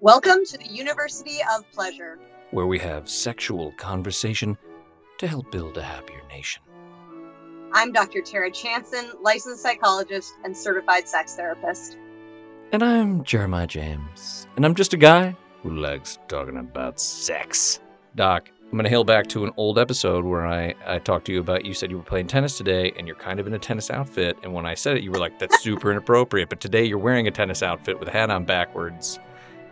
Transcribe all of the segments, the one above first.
Welcome to the University of Pleasure. where we have sexual conversation to help build a happier nation. I'm Dr. Tara Chanson, licensed psychologist and certified sex therapist. And I'm Jeremiah James, and I'm just a guy who likes talking about sex. Doc, I'm going to hail back to an old episode where I, I talked to you about you said you were playing tennis today and you're kind of in a tennis outfit. And when I said it, you were like, that's super inappropriate. But today you're wearing a tennis outfit with a hat on backwards.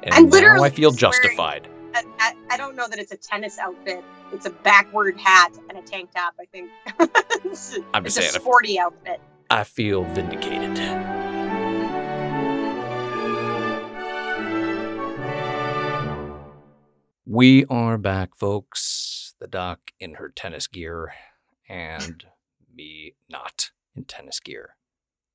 And now literally I feel justified. I, I, I don't know that it's a tennis outfit. It's a backward hat and a tank top, I think. it's I'm it's just saying, a sporty outfit. I feel vindicated. We are back, folks. The doc in her tennis gear, and me not in tennis gear.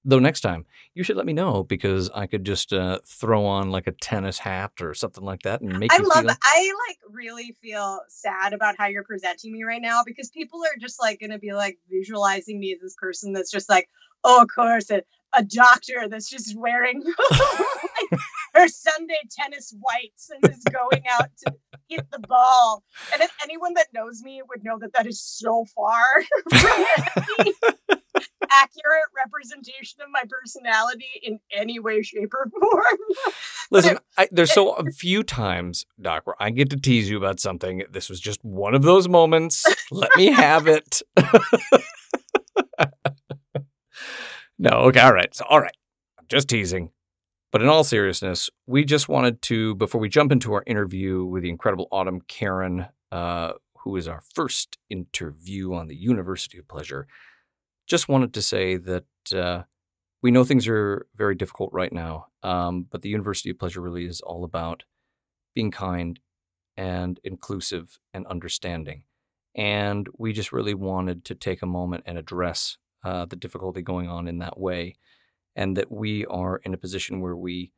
Though next time, you should let me know because I could just uh, throw on like a tennis hat or something like that and make I you love feel. I like really feel sad about how you're presenting me right now because people are just like gonna be like visualizing me as this person that's just like, oh of course, a, a doctor that's just wearing like her Sunday tennis whites and is going out to hit the ball. And if anyone that knows me would know that that is so far from any accurate representation of my personality in any way, shape, or form. Listen, I, there's so a few times, Doc, where I get to tease you about something. This was just one of those moments. Let me have it. No, okay, all right. So, all right. I'm just teasing. But in all seriousness, we just wanted to, before we jump into our interview with the incredible Autumn Karen, uh, who is our first interview on the University of Pleasure, just wanted to say that uh, we know things are very difficult right now, um, but the University of Pleasure really is all about being kind and inclusive and understanding. And we just really wanted to take a moment and address uh, the difficulty going on in that way, and that we are in a position where we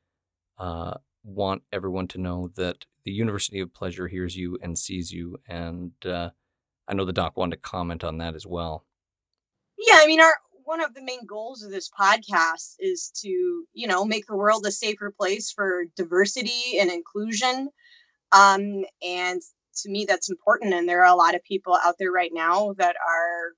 uh, want everyone to know that the University of Pleasure hears you and sees you. And uh, I know the doc wanted to comment on that as well. Yeah, I mean, our one of the main goals of this podcast is to, you know, make the world a safer place for diversity and inclusion. Um, and to me, that's important. And there are a lot of people out there right now that are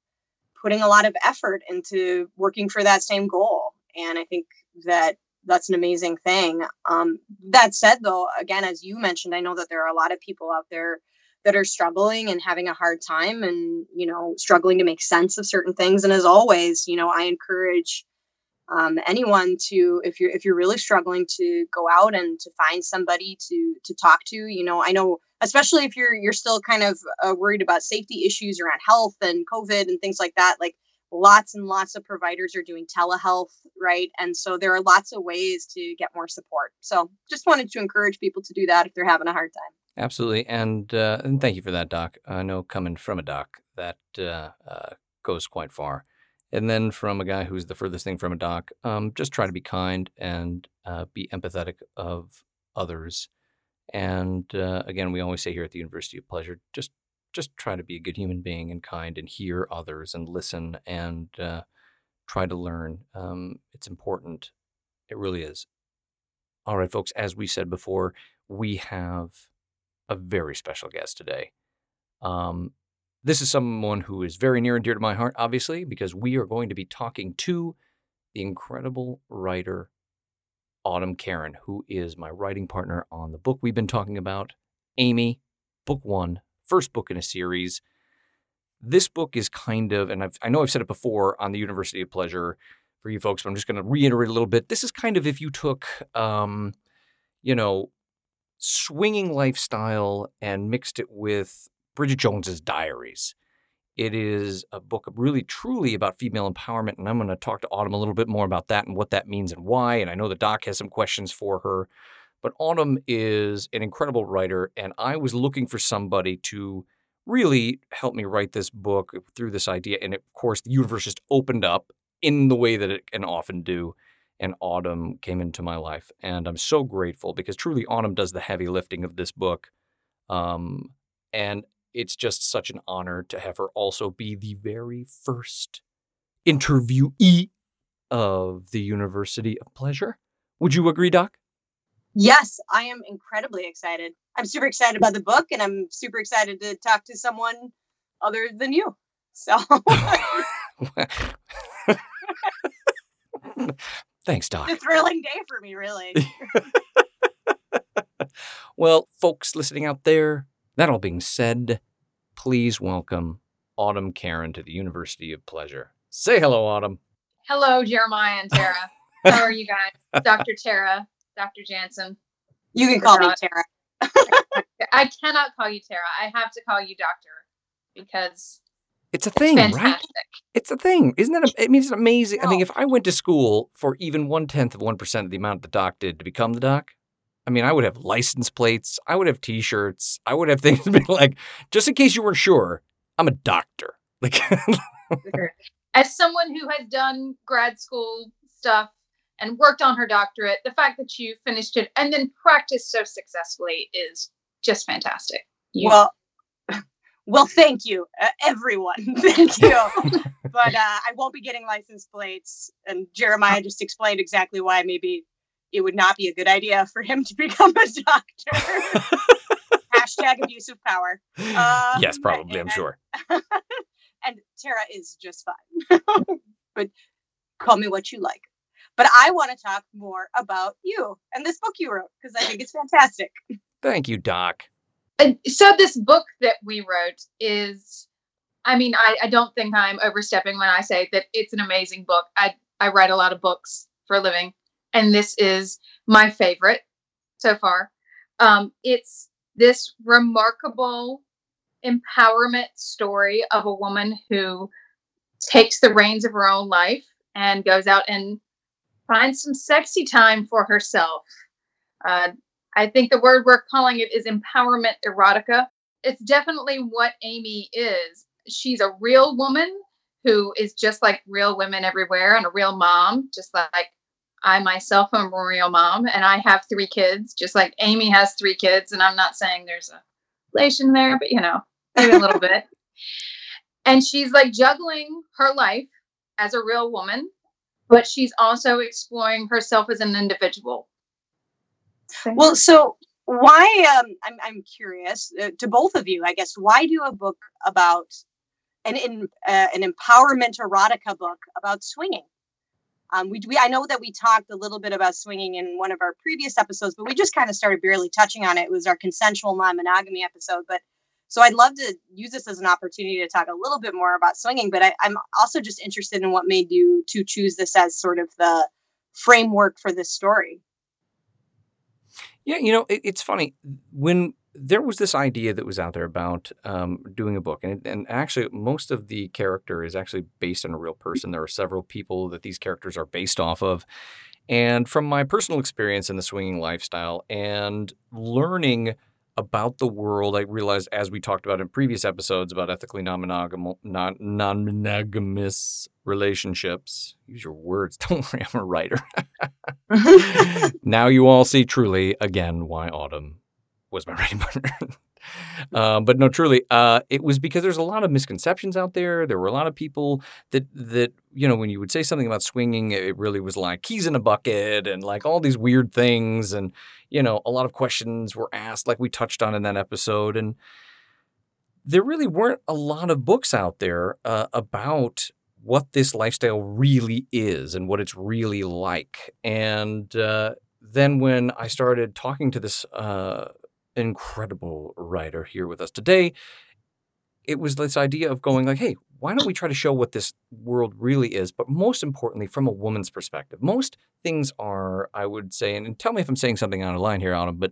putting a lot of effort into working for that same goal. And I think that that's an amazing thing. Um, that said, though, again, as you mentioned, I know that there are a lot of people out there that are struggling and having a hard time and you know struggling to make sense of certain things and as always you know i encourage um, anyone to if you're if you're really struggling to go out and to find somebody to to talk to you know i know especially if you're you're still kind of uh, worried about safety issues around health and covid and things like that like lots and lots of providers are doing telehealth right? And so there are lots of ways to get more support. So just wanted to encourage people to do that if they're having a hard time. Absolutely, and uh, and thank you for that, Doc. I know coming from a doc that uh, uh, goes quite far, and then from a guy who's the furthest thing from a doc, um, just try to be kind and uh, be empathetic of others. And uh, again, we always say here at the University of Pleasure, just just try to be a good human being and kind, and hear others and listen and uh, try to learn. Um, it's important. It really is. All right, folks. As we said before, we have a very special guest today. Um, this is someone who is very near and dear to my heart, obviously, because we are going to be talking to the incredible writer, Autumn Karen, who is my writing partner on the book we've been talking about, Amy, book one, first book in a series. This book is kind of, and I've, I know I've said it before on the University of Pleasure for you folks, but I'm just going to reiterate a little bit. This is kind of if you took, um, you know, swinging lifestyle and mixed it with Bridget Jones's Diaries. It is a book really truly about female empowerment, and I'm going to talk to Autumn a little bit more about that and what that means and why. And I know the doc has some questions for her, but Autumn is an incredible writer, and I was looking for somebody to really help me write this book through this idea. And of course, the universe just opened up in the way that it can often do. And Autumn came into my life, and I'm so grateful because truly Autumn does the heavy lifting of this book. Um, and it's just such an honor to have her also be the very first interviewee of the University of Pleasure. Would you agree, Doc? Yes, I am incredibly excited. I'm super excited about the book and I'm super excited to talk to someone other than you. So Thanks, Doc. It's a thrilling day for me, really. well, folks listening out there, that all being said, please welcome Autumn Karen to the University of Pleasure. Say hello, Autumn. Hello, Jeremiah and Tara. How are you guys? Dr. Tara, Dr. Jansen. You can call me Tara. I cannot call you Tara. I have to call you Doctor because it's a thing, it's right? It's a thing, isn't that? I mean, it's amazing. No. I mean, if I went to school for even one tenth of one percent of the amount the doc did to become the doc, I mean, I would have license plates, I would have T-shirts, I would have things be like, just in case you weren't sure, I'm a doctor. Like, as someone who has done grad school stuff and worked on her doctorate, the fact that you finished it and then practiced so successfully is just fantastic. You, well, well, thank you, uh, everyone. thank you. but uh, I won't be getting license plates. And Jeremiah just explained exactly why maybe it would not be a good idea for him to become a doctor. Hashtag abuse of power. Um, yes, probably, and, I'm sure. and Tara is just fine. but call me what you like. But I want to talk more about you and this book you wrote because I think it's fantastic. Thank you, Doc. And so this book that we wrote is I mean, I, I don't think I'm overstepping when I say that it's an amazing book. I I write a lot of books for a living and this is my favorite so far. Um, it's this remarkable empowerment story of a woman who takes the reins of her own life and goes out and finds some sexy time for herself. Uh, I think the word we're calling it is empowerment erotica. It's definitely what Amy is. She's a real woman who is just like real women everywhere and a real mom, just like I myself am a real mom and I have three kids, just like Amy has three kids. And I'm not saying there's a relation there, but you know, maybe a little bit. And she's like juggling her life as a real woman, but she's also exploring herself as an individual. Well, so why? Um, I'm I'm curious uh, to both of you. I guess why do a book about an in, uh, an empowerment erotica book about swinging? Um, we, we I know that we talked a little bit about swinging in one of our previous episodes, but we just kind of started barely touching on it. It was our consensual non-monogamy episode, but so I'd love to use this as an opportunity to talk a little bit more about swinging. But I, I'm also just interested in what made you to choose this as sort of the framework for this story. Yeah, you know, it, it's funny when there was this idea that was out there about um, doing a book, and, and actually, most of the character is actually based on a real person. There are several people that these characters are based off of. And from my personal experience in the swinging lifestyle and learning about the world, I realized, as we talked about in previous episodes about ethically non-monogamous, non monogamous relationships. Use your words. Don't worry, I'm a writer. now you all see truly again why Autumn was my writing partner. uh, but no, truly, uh, it was because there's a lot of misconceptions out there. There were a lot of people that that you know when you would say something about swinging, it really was like keys in a bucket and like all these weird things, and you know a lot of questions were asked, like we touched on in that episode, and there really weren't a lot of books out there uh, about what this lifestyle really is and what it's really like. And uh, then when I started talking to this uh, incredible writer here with us today, it was this idea of going like, hey, why don't we try to show what this world really is, but most importantly, from a woman's perspective. Most things are, I would say, and, tell me if I'm saying something out of line here, Autumn, but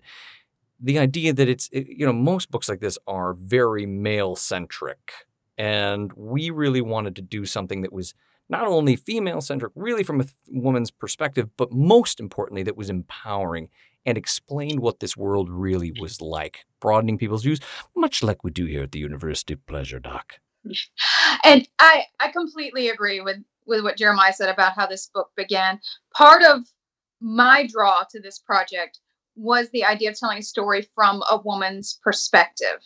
the idea that it's, it, you know, most books like this are very male centric. And we really wanted to do something that was not only female centric, really from a woman's perspective, but most importantly, that was empowering and explained what this world really mm-hmm. was like, broadening people's views, much like we do here at the University of Pleasure, Doc. And I, I completely agree with, with what Jeremiah said about how this book began. Part of my draw to this project was the idea of telling a story from a woman's perspective.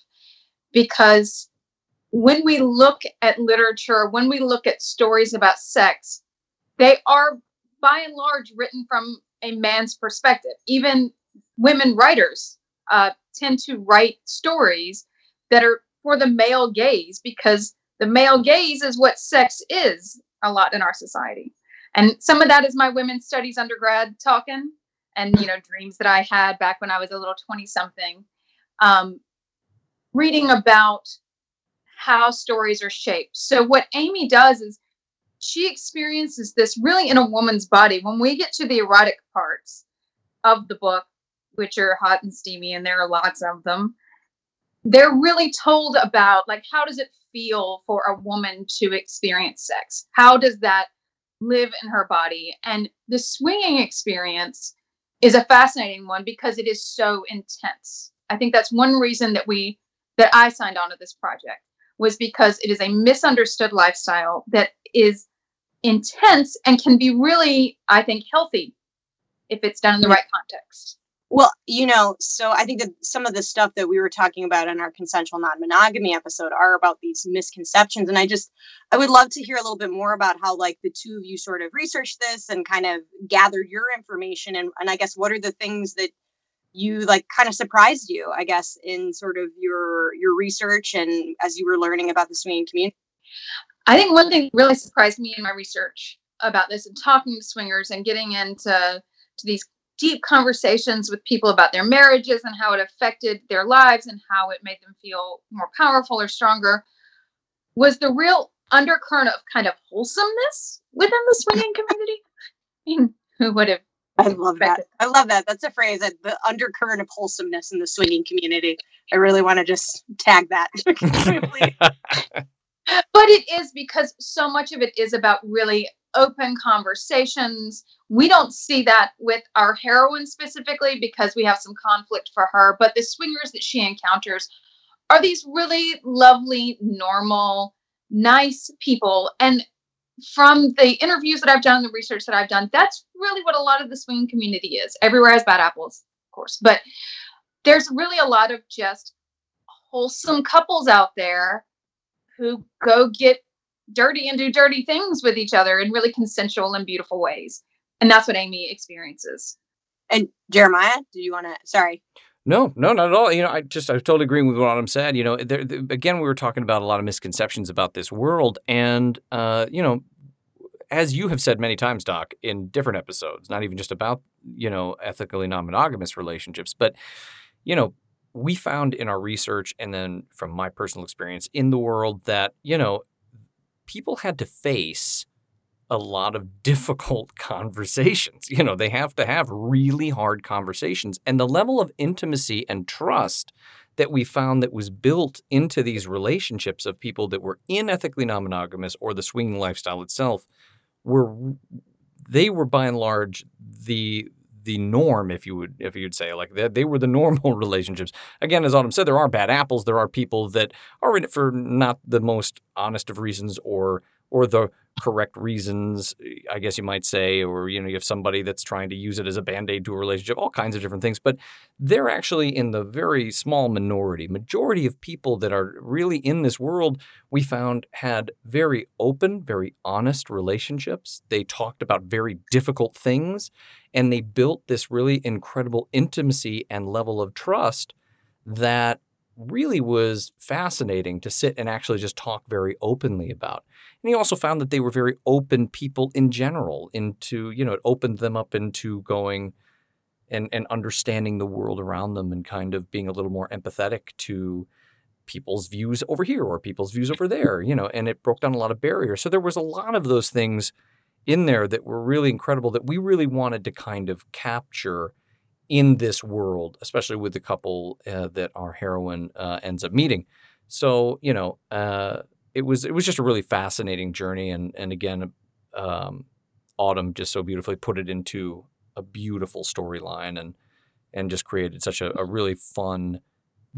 Because when we look at literature, when we look at stories about sex, they are by and large written from a man's perspective. Even women writers uh, tend to write stories that are for the male gaze because the male gaze is what sex is a lot in our society. And some of that is my women's studies undergrad talking and you know dreams that I had back when I was a little 20 something. Um, reading about how stories are shaped. So what Amy does is she experiences this really in a woman's body. When we get to the erotic parts of the book, which are hot and steamy, and there are lots of them, they're really told about like how does it feel for a woman to experience sex? How does that live in her body? And the swinging experience is a fascinating one because it is so intense. I think that's one reason that we that I signed on to this project was because it is a misunderstood lifestyle that is intense and can be really, I think, healthy if it's done in the right context. Well, you know, so I think that some of the stuff that we were talking about in our consensual non monogamy episode are about these misconceptions. And I just, I would love to hear a little bit more about how, like, the two of you sort of researched this and kind of gathered your information. And, and I guess what are the things that you like kind of surprised you, I guess, in sort of your your research and as you were learning about the swinging community? I think one thing really surprised me in my research about this and talking to swingers and getting into to these deep conversations with people about their marriages and how it affected their lives and how it made them feel more powerful or stronger was the real undercurrent of kind of wholesomeness within the swinging community. I mean, who would have I love that. I love that. That's a phrase that the undercurrent of wholesomeness in the swinging community. I really want to just tag that. but it is because so much of it is about really open conversations. We don't see that with our heroine specifically because we have some conflict for her, but the swingers that she encounters are these really lovely, normal, nice people. And from the interviews that I've done, the research that I've done, that's really what a lot of the swinging community is. Everywhere has bad apples, of course, but there's really a lot of just wholesome couples out there who go get dirty and do dirty things with each other in really consensual and beautiful ways. And that's what Amy experiences. And Jeremiah, do you want to? Sorry. No, no, not at all. You know, I just I totally agree with what Adam said. You know, there, there, again, we were talking about a lot of misconceptions about this world, and uh, you know, as you have said many times, Doc, in different episodes, not even just about you know ethically non-monogamous relationships, but you know, we found in our research and then from my personal experience in the world that you know, people had to face a lot of difficult conversations. You know, they have to have really hard conversations. And the level of intimacy and trust that we found that was built into these relationships of people that were in ethically non-monogamous or the swinging lifestyle itself were they were by and large the the norm if you would if you'd say like they, they were the normal relationships again as autumn said there are bad apples there are people that are in it for not the most honest of reasons or or the correct reasons, eh, I guess you might say, or you know, you have somebody that's trying to use it as a band-aid to a relationship, all kinds of different things. But they're actually in the very small minority. Majority of people that are really in this world, we found had very open, very honest relationships. They talked about very difficult things, and they built this really incredible intimacy and level of trust that really was fascinating to sit and actually just talk very openly about. And he also found that they were very open people in general into, you know, it opened them up into going and, and understanding the world around them and kind of being a little more empathetic to people's views over here or people's views over there, you know, and it broke down a lot of barriers. So there was a lot of those things in there that were really incredible that we really wanted to kind of capture in this world, especially with the couple uh, that our heroine uh, ends up meeting. So, you know, uh, it was it was just a really fascinating journey, and and again, um, Autumn just so beautifully put it into a beautiful storyline, and and just created such a, a really fun,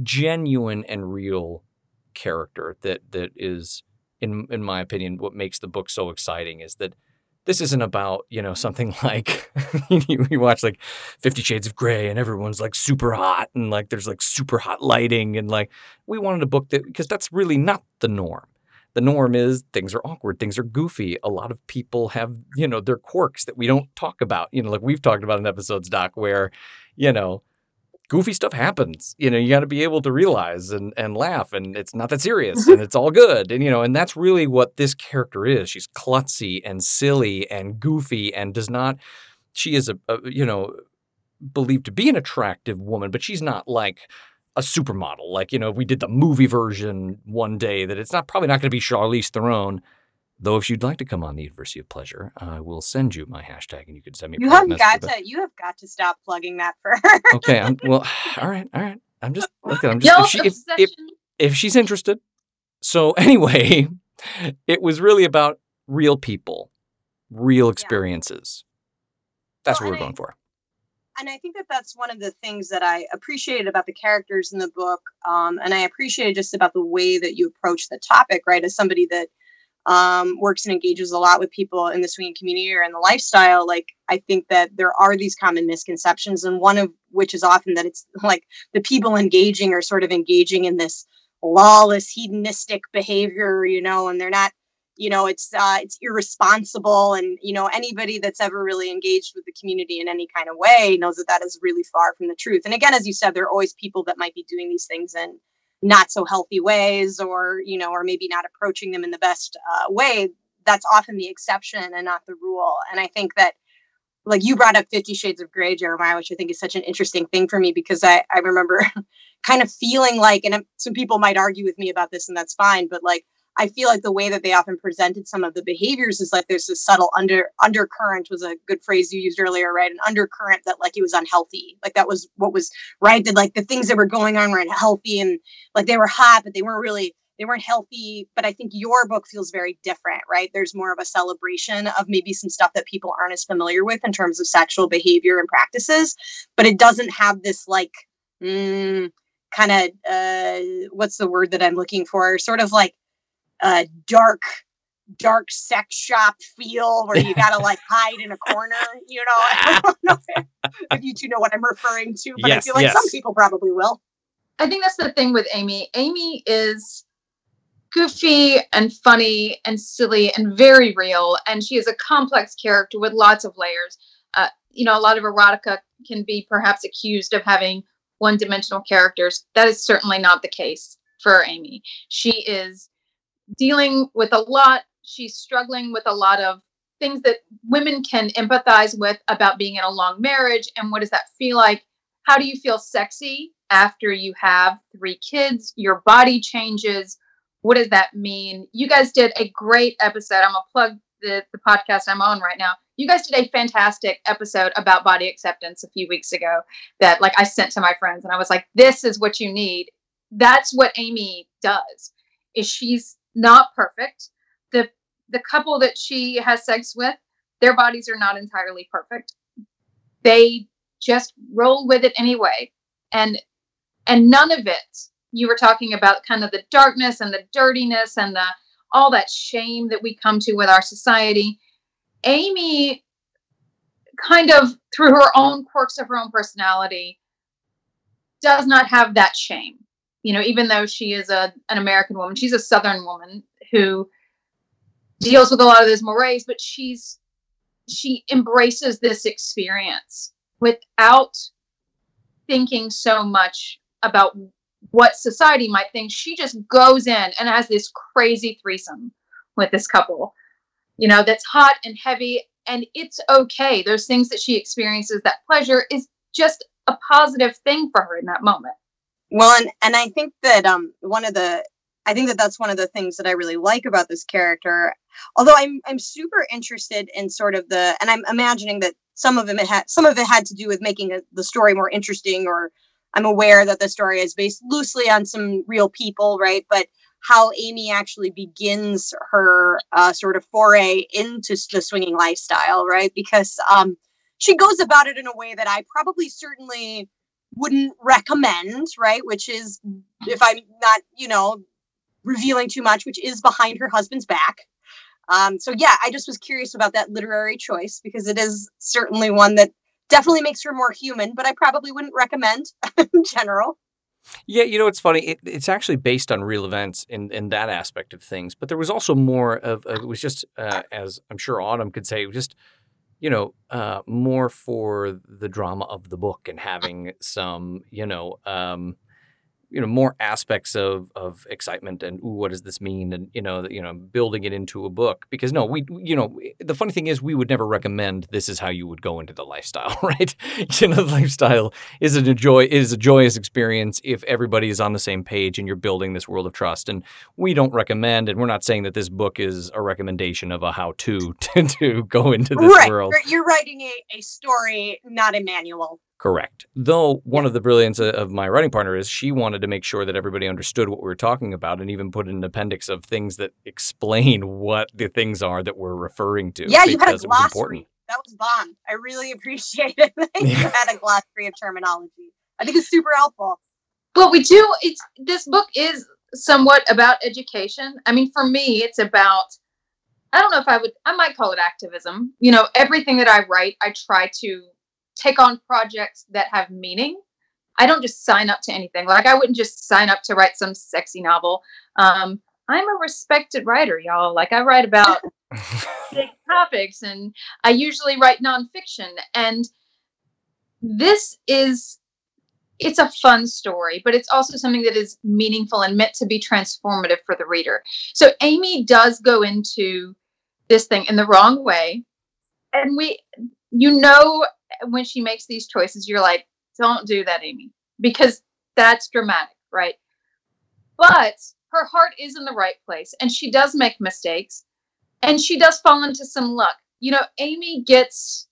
genuine, and real character that that is in in my opinion what makes the book so exciting is that this isn't about you know something like you, watch like 50 shades of Grey and everyone's like super hot and like there's like super hot lighting and like we wanted a book that because that's really not the norm. The norm is things are awkward things are goofy. A lot of people have you know their quirks that we don't talk about. You know like we've talked about in episodes doc where you know goofy stuff happens. You know, you got to be able to realize and, and laugh, and it's not that serious, and it's all good. And you know, and that's really what this character is. She's klutzy and silly and goofy, and does not. She is a, a you know believed to be an attractive woman, but she's not like a supermodel. Like you know, we did the movie version one day. That it's not probably not going to be Charlize Theron. Though, if you'd like to come on the University of Pleasure, I will send you my hashtag, and you can send me. You have got to. You have got to stop plugging that for her. okay. I'm, well, all right. All right. I'm just. Look, I'm just. If, she, if, if, if she's interested. So anyway, it was really about real people, real experiences. Yeah. That's well, what we're going I, for. And I think that that's one of the things that I appreciated about the characters in the book, um, and I appreciated just about the way that you approach the topic. Right, as somebody that um, works and engages a lot with people in the swinging community or in the lifestyle, like I think that there are these common misconceptions, and one of which is often that it's like the people engaging are sort of engaging in this lawless, hedonistic behavior, you know, and they're not, you know, it's uh, it's irresponsible, and you know, anybody that's ever really engaged with the community in any kind of way knows that that is really far from the truth. And again, as you said, there are always people that might be doing these things in not so healthy ways or you know or maybe not approaching them in the best uh, way that's often the exception and not the rule. And i think that like you brought up 50 shades of Grey jeremiah which i think is such an interesting thing for me because i, I remember kind of feeling like and some people might argue with me about this and that's fine but like I feel like the way that they often presented some of the behaviors is like there's this subtle under undercurrent was a good phrase you used earlier, right? An undercurrent that like it was unhealthy. Like that was what was right. That like the things that were going on were unhealthy and like they were hot, but they weren't really they weren't healthy. But I think your book feels very different, right? There's more of a celebration of maybe some stuff that people aren't as familiar with in terms of sexual behavior and practices, but it doesn't have this like mm, kind of uh what's the word that I'm looking for? Sort of like uh, dark dark sex shop feel where you gotta like hide in a corner you know? I don't know if, if you two know what i'm referring to but yes, i feel like yes. some people probably will. I think that's the thing with amy. Amy is goofy and funny and silly and very real and she is a complex character with lots of layers. Uh, you know a lot of erotica can be perhaps accused of having one-dimensional characters. That is certainly not the case for amy. She is dealing with a lot. She's struggling with a lot of things that women can empathize with about being in a long marriage and what does that feel like? How do you feel sexy after you have three kids? Your body changes. What does that mean? You guys did a great episode. I'm gonna plug the, the podcast I'm on right now. You guys did a fantastic episode about body acceptance a few weeks ago that like I sent to my friends and I was like, this is what you need. That's what Amy does. Is she's not perfect. The the couple that she has sex with, their bodies are not entirely perfect. They just roll with it anyway. And and none of it you were talking about kind of the darkness and the dirtiness and the all that shame that we come to with our society. Amy kind of through her own quirks of her own personality does not have that shame you know, even though she is a an American woman, she's a Southern woman who deals with a lot of those mores, but she's she embraces this experience without thinking so much about what society might think. She just goes in and has this crazy threesome with this couple, you know, that's hot and heavy, and it's okay. Those things that she experiences, that pleasure is just a positive thing for her in that moment. Well, and and I think that um one of the I think that that's one of the things that I really like about this character. Although I'm I'm super interested in sort of the and I'm imagining that some of it had some of it had to do with making a, the story more interesting or I'm aware that the story is based loosely on some real people, right? But how Amy actually begins her uh, sort of foray into the swinging lifestyle, right? Because um, she goes about it in a way that I probably certainly wouldn't recommend, right? Which is, if I'm not, you know, revealing too much, which is behind her husband's back. Um, so yeah, I just was curious about that literary choice because it is certainly one that definitely makes her more human, but I probably wouldn't recommend in general. Yeah, you know, it's funny. It, it's actually based on real events in, in that aspect of things. But there was also more of, uh, it was just, uh, as I'm sure Autumn could say, just, you know, uh, more for the drama of the book and having some, you know, um, you know more aspects of of excitement and ooh, what does this mean? and you know you know building it into a book. Because no we you know the funny thing is we would never recommend this is how you would go into the lifestyle right? You know the lifestyle is a joy is a joyous experience if everybody is on the same page and you're building this world of trust. And we don't recommend and we're not saying that this book is a recommendation of a how to to, go into this right. world. you're, you're writing a, a story not a manual Correct. Though one of the brilliance uh, of my writing partner is she wanted to make sure that everybody understood what we were talking about and even put an appendix of things that explain what the things are that we're referring to. Yeah, you had a glossary. That was bomb. I really appreciate it. you had a glossary of terminology. I think it's super helpful. But we do. It's this book is somewhat about education. I mean, for me, it's about. I don't know if I would. I might call it activism. You know, everything that I write, I try to take on projects that have meaning. I don't just sign up to anything. Like I wouldn't just sign up to write some sexy novel. Um, I'm a respected writer, y'all. Like I write about big topics, and I usually write nonfiction. And this is it's a fun story, but it's also something that is meaningful and meant to be transformative for the reader. So Amy does go into this thing in the wrong way. And we you know when she makes these choices, you're like, don't do that, Amy, because that's dramatic, right? But her heart is in the right place and she does make mistakes and she does fall into some luck. You know, Amy gets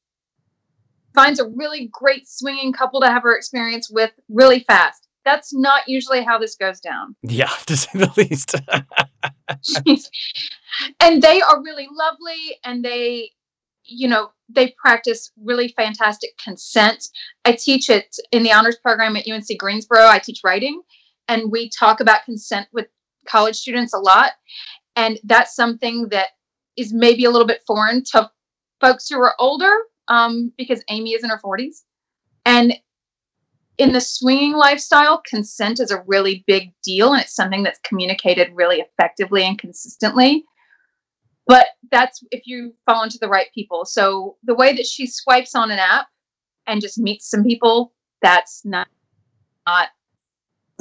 finds a really great swinging couple to have her experience with really fast. That's not usually how this goes down. Yeah, to say the least. and they are really lovely and they you know, they practice really fantastic consent. I teach it in the honors program at UNC Greensboro. I teach writing, and we talk about consent with college students a lot. And that's something that is maybe a little bit foreign to folks who are older um, because Amy is in her 40s. And in the swinging lifestyle, consent is a really big deal, and it's something that's communicated really effectively and consistently but that's if you fall into the right people. So the way that she swipes on an app and just meets some people, that's not not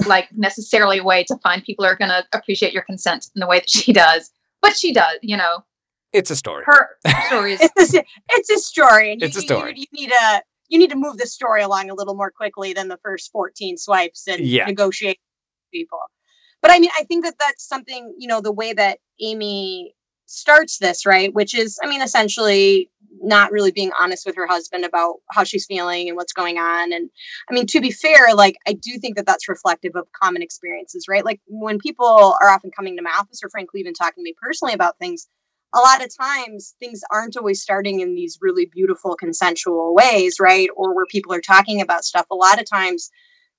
like necessarily a way to find people who are going to appreciate your consent in the way that she does. But she does, you know. It's a story. Her story is. it's, a, it's a story. And it's you, a story. You, you, need to you need to move the story along a little more quickly than the first fourteen swipes and yeah. negotiate people. But I mean, I think that that's something you know the way that Amy starts this, right? Which is, I mean, essentially not really being honest with her husband about how she's feeling and what's going on. And I mean, to be fair, like, I do think that that's reflective of common experiences, right? Like, when people are often coming to my office or frankly even talking to me personally about things, a lot of times things aren't always starting in these really beautiful consensual ways, right? Or where people are talking about stuff. A lot of times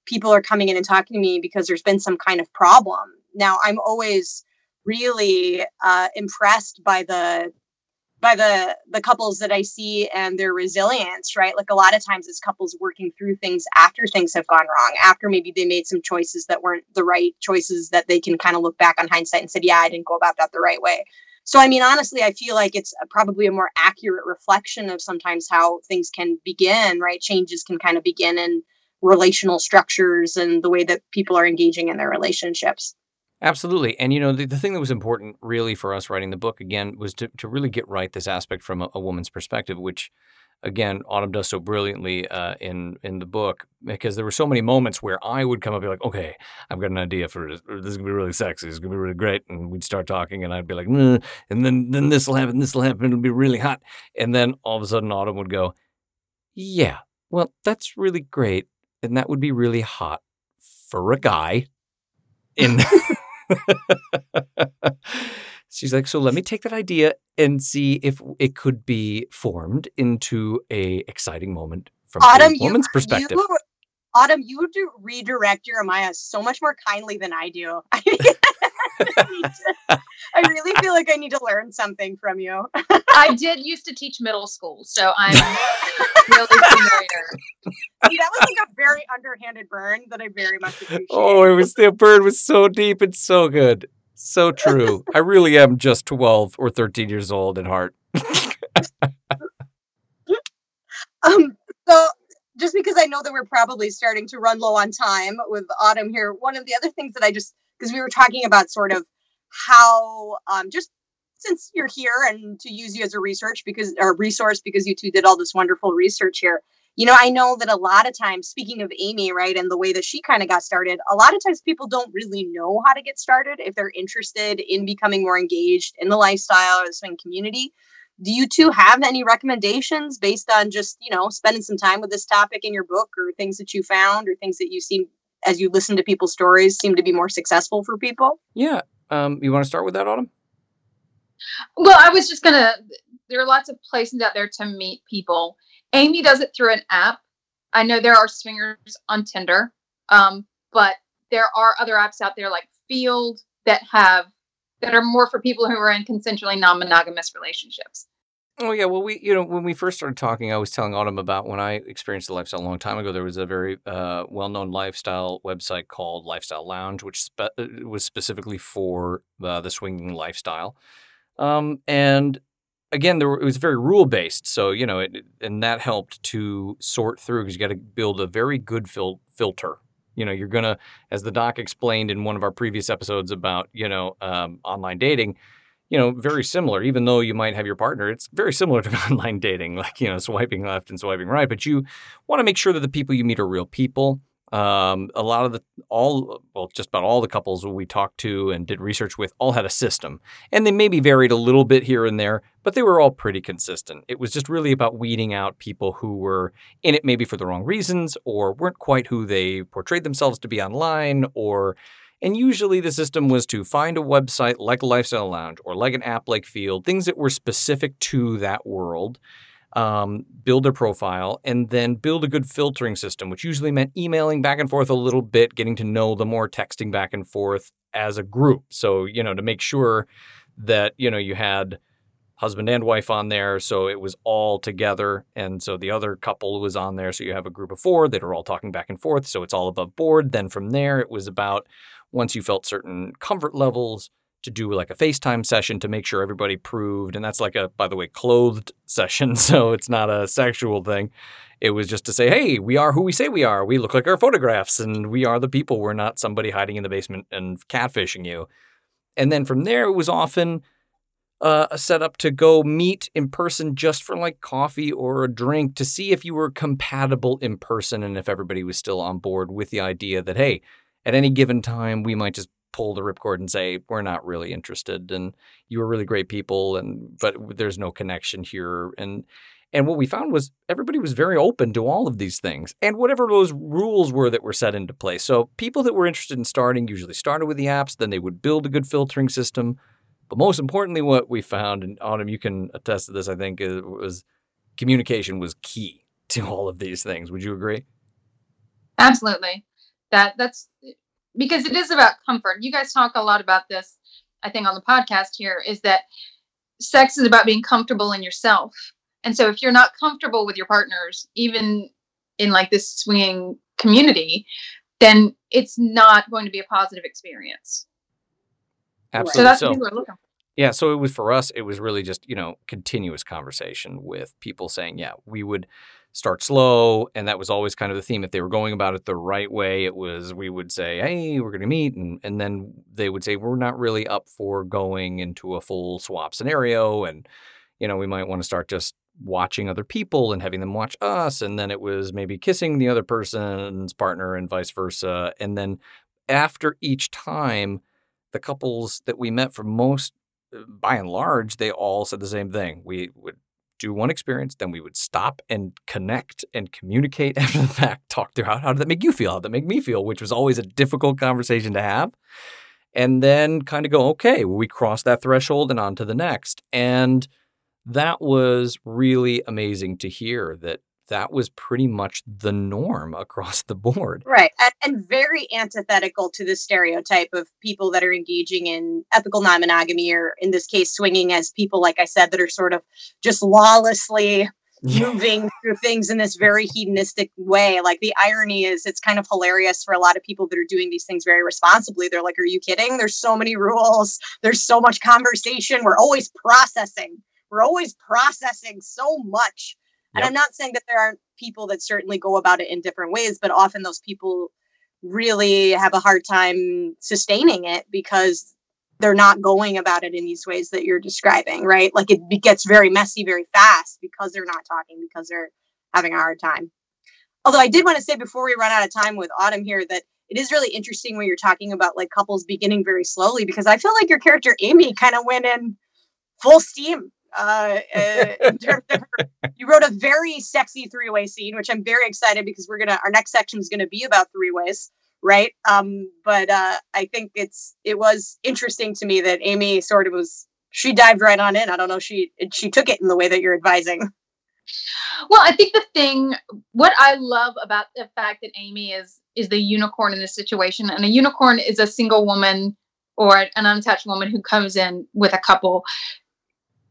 people are coming in and talking to me because there's been some kind of problem. Now, I'm always really uh, impressed by the by the the couples that I see and their resilience, right? Like a lot of times it's couples working through things after things have gone wrong, after maybe they made some choices that weren't the right choices that they can kind of look back on hindsight and said, yeah, I didn't go about that the right way. So I mean, honestly, I feel like it's probably a more accurate reflection of sometimes how things can begin, right? Changes can kind of begin in relational structures and the way that people are engaging in their relationships. Absolutely. And, you know, the, the thing that was important really for us writing the book, again, was to, to really get right this aspect from a, a woman's perspective, which, again, Autumn does so brilliantly uh, in in the book because there were so many moments where I would come up and be like, okay, I've got an idea for this. This is gonna be really sexy. It's gonna be really great. And we'd start talking, and I'd be like, and then then this will happen. This will happen. It'll be really hot. And then all of a sudden, Autumn would go, yeah, well, that's really great, and that would be really hot for a guy in She's like, so let me take that idea and see if it could be formed into a exciting moment from Autumn, a you, woman's perspective. you, Autumn, you do redirect Jeremiah so much more kindly than I do. I really feel like I need to learn something from you. I did used to teach middle school, so I'm really familiar. See, that was like a very underhanded burn that I very much appreciate. Oh, it was the burn was so deep and so good. So true. I really am just 12 or 13 years old at heart. Um, so just because I know that we're probably starting to run low on time with Autumn here, one of the other things that I just because we were talking about sort of how um just since you're here and to use you as a research because or resource because you two did all this wonderful research here. You know, I know that a lot of times, speaking of Amy, right, and the way that she kind of got started, a lot of times people don't really know how to get started if they're interested in becoming more engaged in the lifestyle or the swing community do you two have any recommendations based on just you know spending some time with this topic in your book or things that you found or things that you seem as you listen to people's stories seem to be more successful for people Yeah. Um, you want to start with that, Autumn? Well, I was just gonna. There are lots of places out there to meet people. Amy does it through an app. I know there are swingers on Tinder, um, but there are other apps out there like Feeld that have that are more for people who are in consensually non-monogamous relationships. Oh yeah, well we you know when we first started talking, I was telling Autumn about when I experienced the lifestyle a long time ago. There was a very uh, well-known lifestyle website called Lifestyle Lounge, which spe- uh, was specifically for uh, the swinging lifestyle. Um, and again, there were, it was very rule-based, so you know, it, and that helped to sort through because you got to build a very good fil- filter. You know, you're gonna, as the doc explained in one of our previous episodes about you know um, online dating you know, very similar. Even though you might have your partner, it's very similar to online dating, like you know, swiping left and swiping right. But you want to make sure that the people you meet are real people. Um, a lot of the all well, just about all the couples we talked to and did research with all had a system, and they maybe varied a little bit here and there, but they were all pretty consistent. It was just really about weeding out people who were in it maybe for the wrong reasons or weren't quite who they portrayed themselves to be online or and usually the system was to find a website like a Lifestyle Lounge or like an app like Feeld, things that were specific to that world, um, build a profile, and then build a good filtering system, which usually meant emailing back and forth a little bit, getting to know them more, texting back and forth as a group. So, you know, to make sure that, you know, you had husband and wife on there. So it was all together. And so the other couple was on there. So you have a group of four that are all talking back and forth. So it's all above board. Then from there, it was about once you felt certain comfort levels to do like a FaceTime session to make sure everybody proved. And that's like a, by the way, clothed session. So it's not a sexual thing. It was just to say, hey, we are who we say we are. We look like our photographs and we are the people. We're not somebody hiding in the basement and catfishing you. And then from there, it was often uh, a setup to go meet in person just for like coffee or a drink to see if you were compatible in person and if everybody was still on board with the idea that, hey, at any given time, we might just pull the ripcord and say we're not really interested and you were really great people and but there's no connection here and and what we found was everybody was very open to all of these things and whatever those rules were that were set into place. So people that were interested in starting usually started with the apps then they would build a good filtering system. But most importantly what we found and autumn you can attest to this i think uh, was communication was key to all of these things. Would you agree? Absolutely that that's because it is about comfort. You guys talk a lot about this, I think, on the podcast here, is that sex is about being comfortable in yourself. And so if you're not comfortable with your partners, even in like this swinging community, then it's not going to be a positive experience. Absolutely. So that's so, what people are looking for. Yeah, so it was for us, it was really just, you know, continuous conversation with people saying, yeah, we would start slow. And that was always kind of the theme. If they were going about it the right way, it was we would say, hey, we're going to meet. And, and then they would say, we're not really up for going into a full swap scenario. And, you know, we might want to start just watching other people and having them watch us. And then it was maybe kissing the other person's partner and vice versa. And then after each time, the couples that we met for most uh, by and large, they all said the same thing. We would do one experience, then we would stop and connect and communicate after the fact, talk through how, how did that make you feel? How did that make me feel? Which was always a difficult conversation to have. and then kind of go, okay, we cross that threshold and on to the next. And that was really amazing to hear that that was pretty much the norm across the board. Right. And, and, very antithetical to the stereotype of people that are engaging in ethical non monogamy, or in this case, swinging as people, like I said, that are sort of just lawlessly moving through things in this very hedonistic way. Like the irony is, it's kind of hilarious for a lot of people that are doing these things very responsibly. They're like, Are you kidding? There's so many rules, there's so much conversation. We're always processing. We're always processing so much and I'm not saying that there aren't people that certainly go about it in different ways, but often those people really have a hard time sustaining it because they're not going about it in these ways that you're describing, right? Like it gets very messy very fast because they're not talking, because they're having a hard time. Although I did want to say before we run out of time with Autumn here that it is really interesting when you're talking about like couples beginning very slowly because I feel like your character Amy kind of went in full steam in terms of her, you wrote a very sexy three way scene, which I'm very excited because we're gonna our next section is gonna be about three ways, right? Um, but uh, I think it's it was interesting to me that Amy sort of was she dived right on in. I don't know she she took it in the way that you're advising. Well, I think the thing what I love about the fact that Amy is is the unicorn in this situation, and a unicorn is a single woman or an unattached woman who comes in with a couple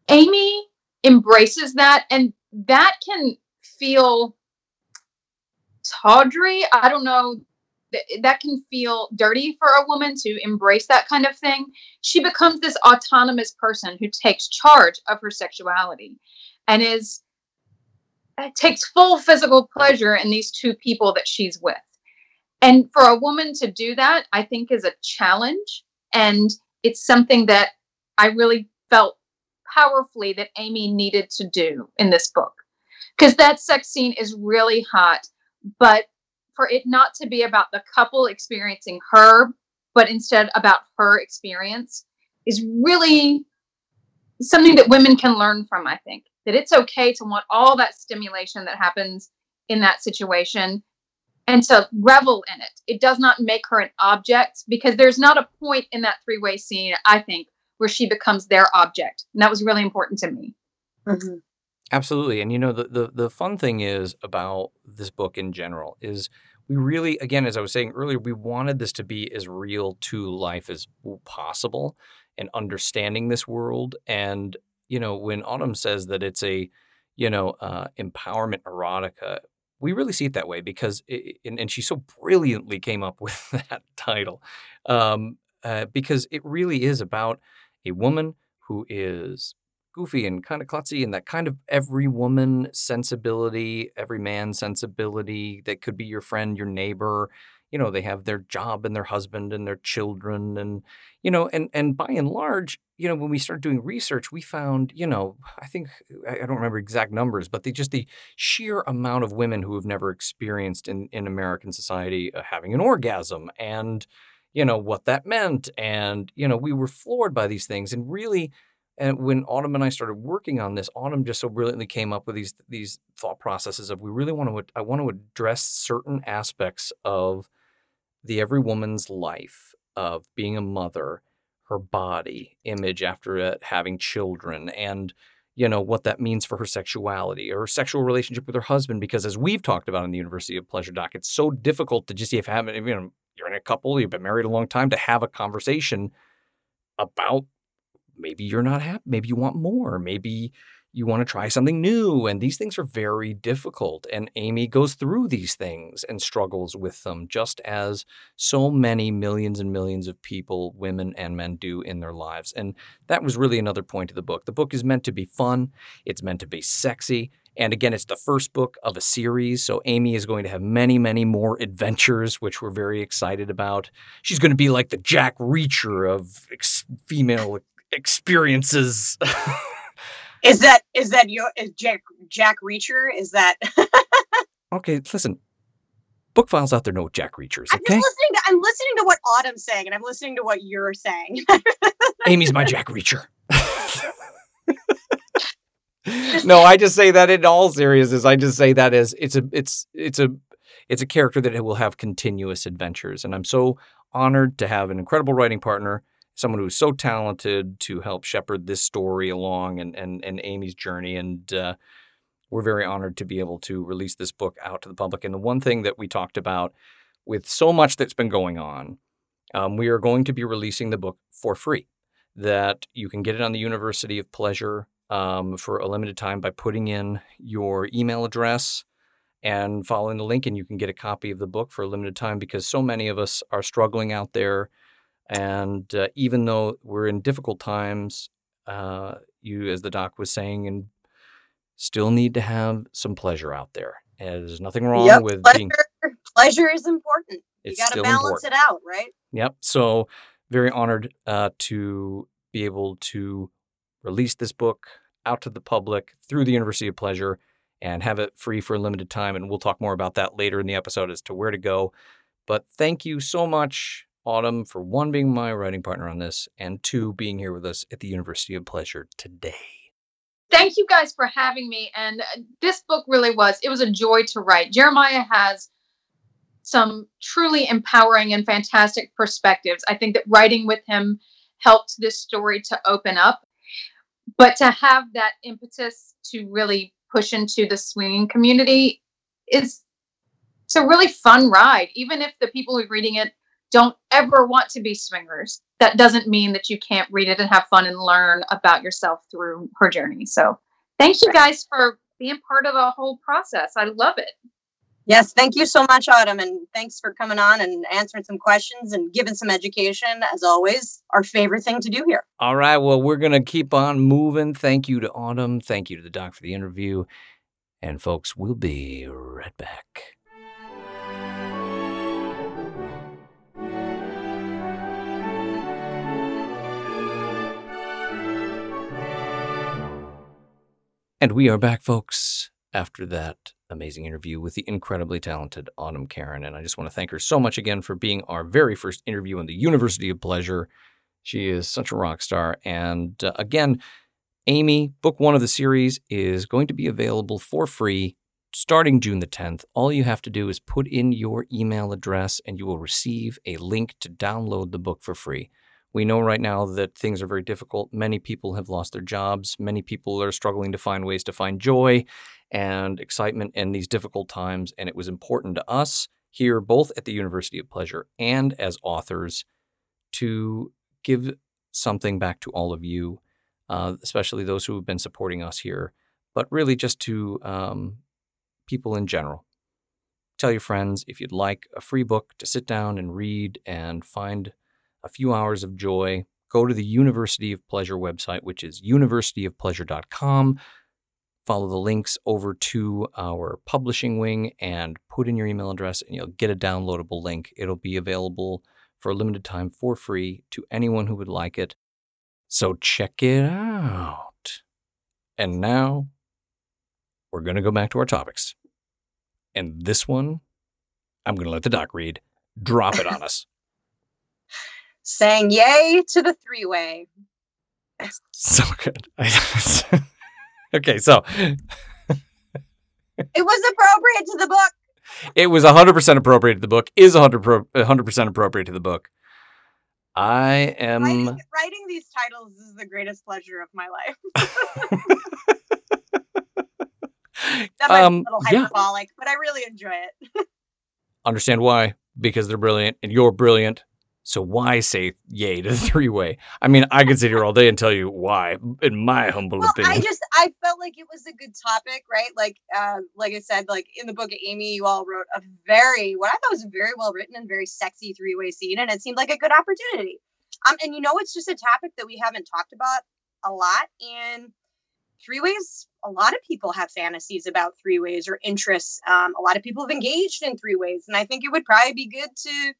Amy embraces that, and that can feel tawdry. I don't know. That can feel dirty for a woman to embrace that kind of thing. She becomes this autonomous person who takes charge of her sexuality and is uh, takes full physical pleasure in these two people that she's with. And for a woman to do that, I think is a challenge. And it's something that I really felt powerfully that Amy needed to do in this book. Because that sex scene is really hot, but for it not to be about the couple experiencing her, but instead about her experience is really something that women can learn from, I think. That it's okay to want all that stimulation that happens in that situation and to revel in it. It does not make her an object because there's not a point in that three way scene, I think, where she becomes their object. And that was really important to me. Mm-hmm. Absolutely. And you know, the, the the fun thing is about this book in general is we really, again, as I was saying earlier, we wanted this to be as real to life as possible and understanding this world. And, you know, when Autumn says that it's a, you know, uh, empowerment erotica, we really see it that way because, it, and, and, she so brilliantly came up with that title um, uh, because it really is about a woman who is goofy and kind of klutzy and that kind of every woman sensibility, every man sensibility that could be your friend, your neighbor. You know, they have their job and their husband and their children and you know, and and by and large, you know, when we started doing research, we found, you know, I think I don't remember exact numbers, but the just the sheer amount of women who have never experienced in in American society uh, having an orgasm and you know, what that meant. And, you know, we were floored by these things. And really, and when Autumn and I started working on this, Autumn just so brilliantly came up with these these thought processes of we really want to I want to address certain aspects of the every woman's life of being a mother, her body image after uh, having children, and you know what that means for her sexuality or her sexual relationship with her husband. Because as we've talked about in the University of Pleasure Doc, it's so difficult to just if having you know you're in a couple, you've been married a long time, to have a conversation about maybe you're not happy, maybe you want more, maybe you want to try something new. And these things are very difficult. And Amy goes through these things and struggles with them, just as so many millions and millions of people, women and men, do in their lives. And that was really another point of the book. The book is meant to be fun, it's meant to be sexy, and again, it's the first book of a series. So Amy is going to have many, many more adventures, which we're very excited about. She's going to be like the Jack Reacher of ex- female experiences. is that is that your is Jack Jack Reacher? Is that okay? Listen, book files out there know Jack Reachers. Okay, I'm listening to I'm listening to what Autumn's saying, and I'm listening to what you're saying. Amy's my Jack Reacher. no, I just say that in all seriousness. I just say that as it's a it's it's a it's a character that will have continuous adventures. And I'm so honored to have an incredible writing partner, someone who's so talented to help shepherd this story along and and, and Amy's journey. And uh, we're very honored to be able to release this book out to the public. And the one thing that we talked about with so much that's been going on, um, we are going to be releasing the book for free. That you can get it on the University of Pleasure um, for a limited time by putting in your email address and following the link, and you can get a copy of the book for a limited time because so many of us are struggling out there. And uh, even though we're in difficult times, uh, you, as the doc was saying, and still need to have some pleasure out there. And there's nothing wrong Yep, with pleasure, being. pleasure is important. You It's got to balance important. it out, right? Yep. So very honored uh, to be able to release this book out to the public through the University of Pleasure and have it free for a limited time. And we'll talk more about that later in the episode as to where to go. But thank you so much, Autumn, for one being my writing partner on this, and two being here with us at the University of Pleasure today. Thank you guys for having me. And uh, this book really was, it was a joy to write. Jeremiah has some truly empowering and fantastic perspectives. I think that writing with him helped this story to open up. But to have that impetus to really push into the swinging community is it's a really fun ride. Even if the people who are reading it don't ever want to be swingers, that doesn't mean that you can't read it and have fun and learn about yourself through her journey. So thank you guys for being part of the whole process. I love it. Yes, thank you so much, Autumn, and thanks for coming on and answering some questions and giving some education. As always, our favorite thing to do here. All right. Well, we're going to keep on moving. Thank you to Autumn. Thank you to the doc for the interview. And folks, we'll be right back. And we are back, folks, after that amazing interview with the incredibly talented Autumn Karen. And I just want to thank her so much again for being our very first interview in the University of Pleasure. She is such a rock star. And uh, again, Amy, book one of the series, is going to be available for free starting June the 10th. All you have to do is put in your email address and you will receive a link to download the book for free. We know right now that things are very difficult. Many people have lost their jobs. Many people are struggling to find ways to find joy and excitement in these difficult times. And it was important to us here, both at the University of Pleasure and as authors, to give something back to all of you, uh, especially those who have been supporting us here, but really just to um, people in general. Tell your friends if you'd like a free book to sit down and read and find a few hours of joy. Go to the University of Pleasure website, which is universityofpleasure.com. Follow the links over to our publishing wing and put in your email address, and you'll get a downloadable link. It'll be available for a limited time for free to anyone who would like it. So check it out. And now we're going to go back to our topics. And this one, I'm going to let the doc read. Drop it on us. Saying yay to the three way. So good. okay, so It was appropriate to the book. it was 100% appropriate to the book, is 100 pro- 100% appropriate to the book. I am. Writing, writing these titles is the greatest pleasure of my life. That might Um, be a little yeah. hyperbolic, but I really enjoy it. Understand why? Because they're brilliant and you're brilliant. So why say yay to the three way? I mean, I could sit here all day and tell you why, in my humble Well, opinion. I just I felt like it was a good topic, right? Like, uh, like I said, like in the book of Amy, you all wrote a very what I thought was a very well written and very sexy three way scene, and it seemed like a good opportunity. Um, and you know, it's just a topic that we haven't talked about a lot. And three ways, a lot of people have fantasies about three ways or interests. Um, a lot of people have engaged in three ways, and I think it would probably be good to,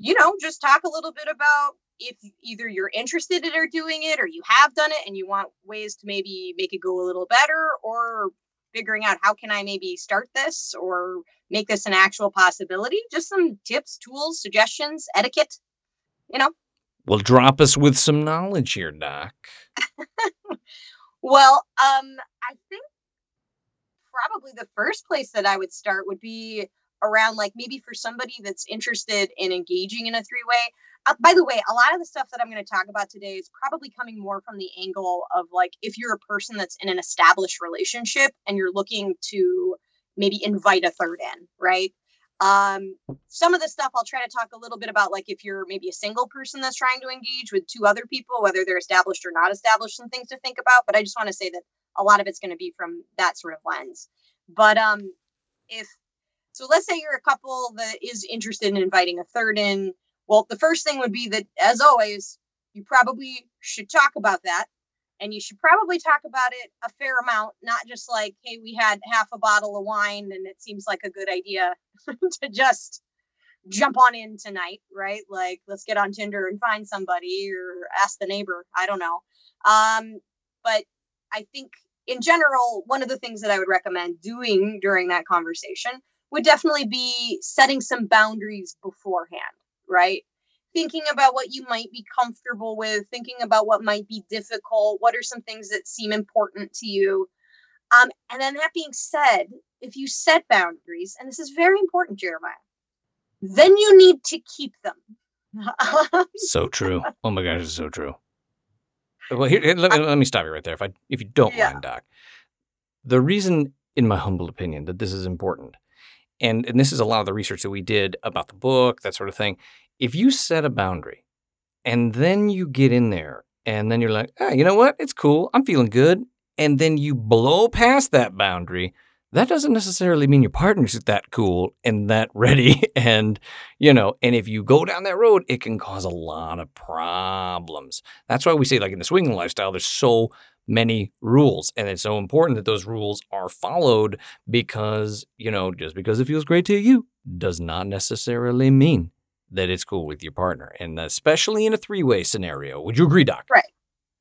you know, just talk a little bit about if either you're interested in or doing it or you have done it and you want ways to maybe make it go a little better or figuring out how can I maybe start this or make this an actual possibility. Just some tips, tools, suggestions, etiquette. You know, well, drop us with some knowledge here, Doc. well, um, I think probably the first place that I would start would be around like maybe for somebody that's interested in engaging in a three way. Uh, by the way, a lot of the stuff that I'm going to talk about today is probably coming more from the angle of like if you're a person that's in an established relationship and you're looking to maybe invite a third in, right? Um, some of the stuff I'll try to talk a little bit about, like if you're maybe a single person that's trying to engage with two other people, whether they're established or not established, some things to think about. But I just want to say that a lot of it's going to be from that sort of lens. But um, if so, let's say you're a couple that is interested in inviting a third in. Well, the first thing would be that, as always, you probably should talk about that. And you should probably talk about it a fair amount not just like hey we had half a bottle of wine and it seems like a good idea to just jump on in tonight right? Like let's get on tinder and find somebody or ask the neighbor. I don't know. Um but i think in general one of the things that i would recommend doing during that conversation would definitely be setting some boundaries beforehand right thinking about what you might be comfortable with, thinking about what might be difficult, what are some things that seem important to you. Um, and then that being said, if you set boundaries, and this is very important, Jeremiah, then you need to keep them. so true. Oh my gosh, it's so true. Well, here, let, me, let me stop you right there, if I, if you don't yeah. mind, Doc. The reason, in my humble opinion, that this is important, and and this is a lot of the research that we did about the book, that sort of thing, if you set a boundary and then you get in there and then you're like, ah, you know what? It's cool. I'm feeling good. And then you blow past that boundary, that doesn't necessarily mean your partner's that cool and that ready. And, you know, and if you go down that road, it can cause a lot of problems. That's why we say, like in the swinging lifestyle, there's so many rules. And it's so important that those rules are followed because, you know, just because it feels great to you does not necessarily mean that it's cool with your partner, and especially in a three way scenario. Would you agree, Doc? Right.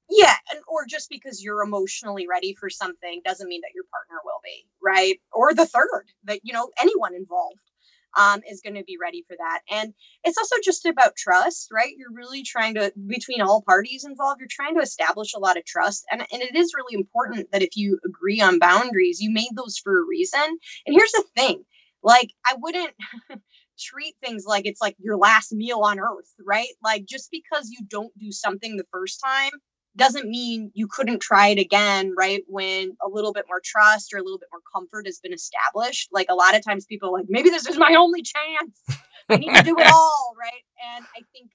Yeah, and or just because you're emotionally ready for something doesn't mean that your partner will be, right? Or the third, that you know anyone involved um, is going to be ready for that. And it's also just about trust, right? You're really trying to between all parties involved, you're trying to establish a lot of trust, and and it is really important that if you agree on boundaries, you made those for a reason. And here's the thing, like I wouldn't. treat things like it's like your last meal on earth, right? Like just because you don't do something the first time doesn't mean you couldn't try it again, right? When a little bit more trust or a little bit more comfort has been established. Like a lot of times people like, maybe this is my only chance. I need to do it all, right? And I think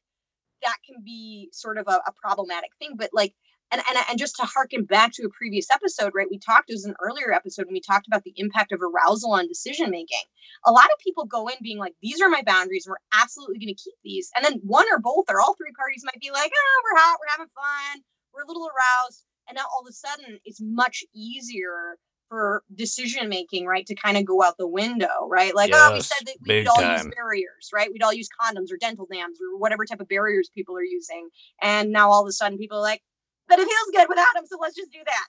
that can be sort of a, a problematic thing. But like and, and and just to harken back to a previous episode right we talked it was an earlier episode when we talked about the impact of arousal on decision making a lot of people go in being like these are my boundaries we're absolutely going to keep these and then one or both or all three parties might be like oh we're hot we're having fun we're a little aroused and now all of a sudden it's much easier for decision making, right, to kind of go out the window, right? Like, yes, oh, we said that we'd all time. use barriers, right? We'd all use condoms or dental dams or whatever type of barriers people are using. And now all of a sudden people are like, but it feels good without them, so let's just do that.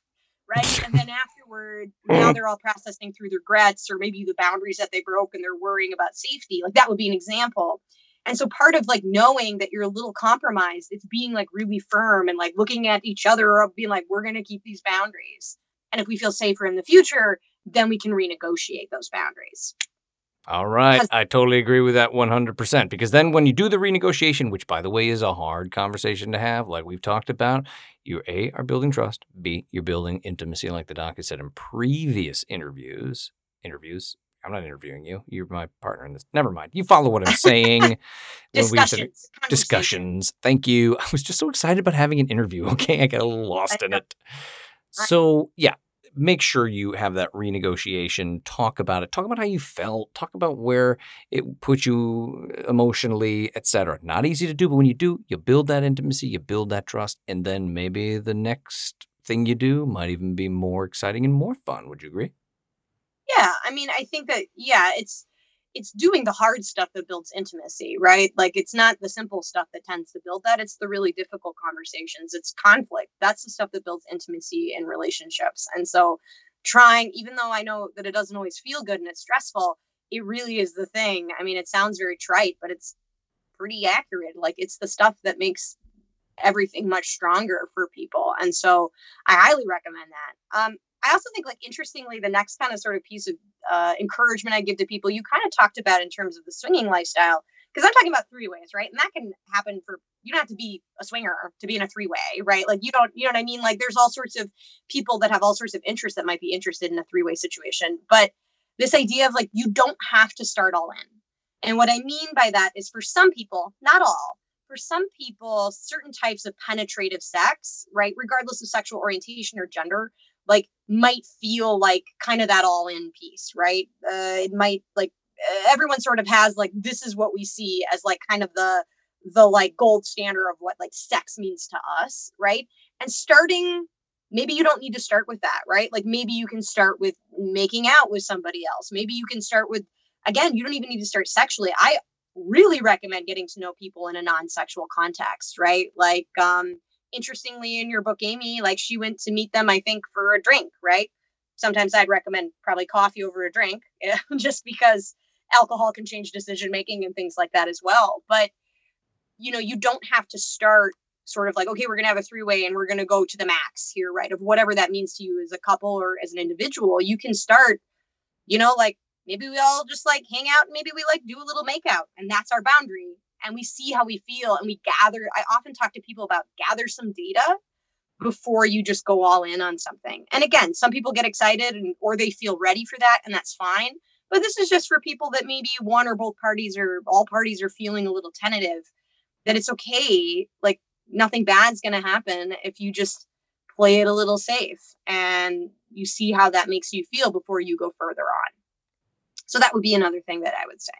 Right. and then afterward, now they're all processing through their regrets or maybe the boundaries that they broke and they're worrying about safety. Like that would be an example. And so part of like knowing that you're a little compromised, it's being like really firm and like looking at each other or being like, we're going to keep these boundaries. And if we feel safer in the future, then we can renegotiate those boundaries. All right. I totally agree with that 100%. Because then when you do the renegotiation, which by the way is a hard conversation to have, like we've talked about, you A, are building trust. B, you're building intimacy, like the doc has said in previous interviews. Interviews. I'm not interviewing you. You're my partner in this. Never mind. You follow what I'm saying. discussions. discussions. Thank you. I was just so excited about having an interview. Okay. I got a little lost in it. So, yeah, make sure you have that renegotiation. Talk about it. Talk about how you felt. Talk about where it put you emotionally, etc. Not easy to do, but when you do, you build that intimacy, you build that trust, and then maybe the next thing you do might even be more exciting and more fun. Would you agree? Yeah, I mean, I think that yeah, it's it's doing the hard stuff that builds intimacy, right? Like it's not the simple stuff that tends to build that. It's the really difficult conversations. It's conflict. That's the stuff that builds intimacy in relationships. And so trying, even though I know that it doesn't always feel good and it's stressful, it really is the thing. I mean, it sounds very trite, but it's pretty accurate. Like it's the stuff that makes everything much stronger for people. And so I highly recommend that. Um, I also think, like, interestingly, the next kind of sort of piece of uh, encouragement I give to people, you kind of talked about in terms of the swinging lifestyle, because I'm talking about three ways, right? And that can happen for you don't have to be a swinger to be in a three way, right? Like, you don't, you know what I mean? Like, there's all sorts of people that have all sorts of interests that might be interested in a three way situation. But this idea of like, you don't have to start all in. And what I mean by that is for some people, not all, for some people, certain types of penetrative sex, right, regardless of sexual orientation or gender, like might feel like kind of that all in piece, right? Uh, it might like everyone sort of has like this is what we see as like kind of the the like gold standard of what like sex means to us, right? And starting maybe you don't need to start with that, right? Like maybe you can start with making out with somebody else. Maybe you can start with again, you don't even need to start sexually. I really recommend getting to know people in a non-sexual context, right? Like um interestingly in your book amy like she went to meet them i think for a drink right? Sometimes i'd recommend probably coffee over a drink eh, just because alcohol can change decision making and things like that as well. But you know you don't have to start sort of like okay we're going to have a three way and we're going to go to the max here right? Of whatever that means to you as a couple or as an individual you can start you know like maybe we all just like hang out and maybe we like do a little make out and that's our boundary and we see how we feel and we gather i often talk to people about gather some data before you just go all in on something. And again some people get excited and or they feel ready for that and that's fine but this is just for people that maybe one or both parties or all parties are feeling a little tentative that it's okay like nothing bad's going to happen if you just play it a little safe and you see how that makes you feel before you go further on. So that would be another thing that i would say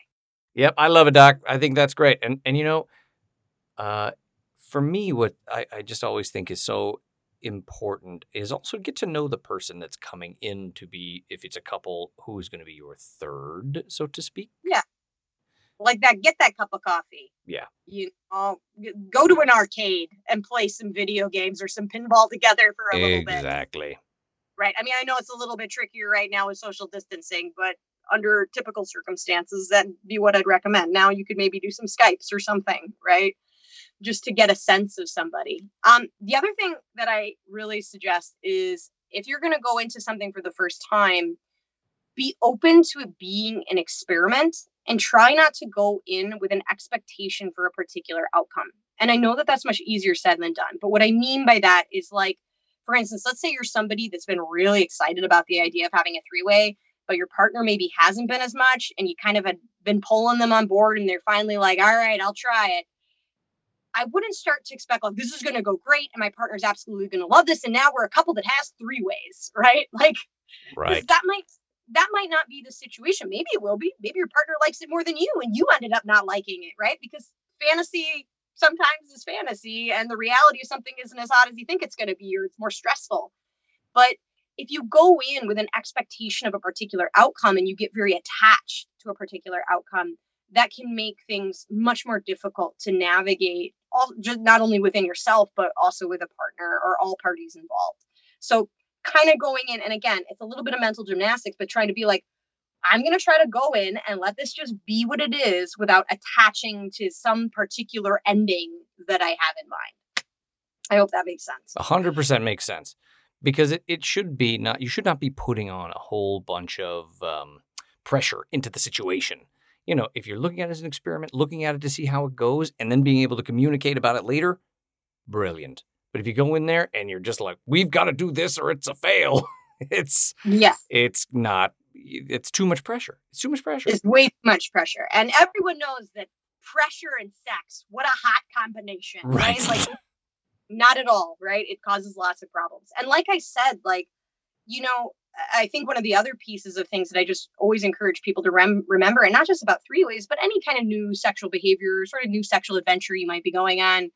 Yep, I love it, Doc. I think that's great. And and you know, uh, for me, what I, I just always think is so important is also get to know the person that's coming in to be, if it's a couple, who is going to be your third, so to speak. Yeah. Like that, get that cup of coffee. Yeah. You know, go to an arcade and play some video games or some pinball together for a little bit. Exactly. Right. I mean, I know it's a little bit trickier right now with social distancing, but under typical circumstances, that'd be what I'd recommend. Now you could maybe do some Skypes or something, right? Just to get a sense of somebody. Um, the other thing that I really suggest is if you're going to go into something for the first time, be open to it being an experiment and try not to go in with an expectation for a particular outcome. And I know that that's much easier said than done. But what I mean by that is like, for instance, let's say you're somebody that's been really excited about the idea of having a three way but your partner maybe hasn't been as much and you kind of had been pulling them on board and they're finally like, all right, I'll try it. I wouldn't start to expect like this is going to go great and my partner's absolutely going to love this and now we're a couple that has three ways, right? Like right. that might that might not be the situation. Maybe it will be. Maybe your partner likes it more than you and you ended up not liking it, right? Because fantasy sometimes is fantasy and the reality of something isn't as hot as you think it's going to be or it's more stressful. But if you go in with an expectation of a particular outcome and you get very attached to a particular outcome, that can make things much more difficult to navigate all just not only within yourself but also with a partner or all parties involved. So kind of going in and again, it's a little bit of mental gymnastics but trying to be like I'm going to try to go in and let this just be what it is without attaching to some particular ending that I have in mind. I hope that makes sense. 100% makes sense because it, it should be not you should not be putting on a whole bunch of um, pressure into the situation. You know if you're looking at it as an experiment looking at it to see how it goes and then being able to communicate about it later brilliant. But if you go in there and you're just like we've got to do this or it's a fail it's yeah. it's not it's too much pressure. It's too much pressure. It's way too much pressure. And everyone knows that pressure and sex what a hot combination right, right? like not at all, right? It causes lots of problems. And like I said, like, you know, I think one of the other pieces of things that I just always encourage people to rem- remember, and not just about three ways, but any kind of new sexual behavior, sort of new sexual adventure you might be going on,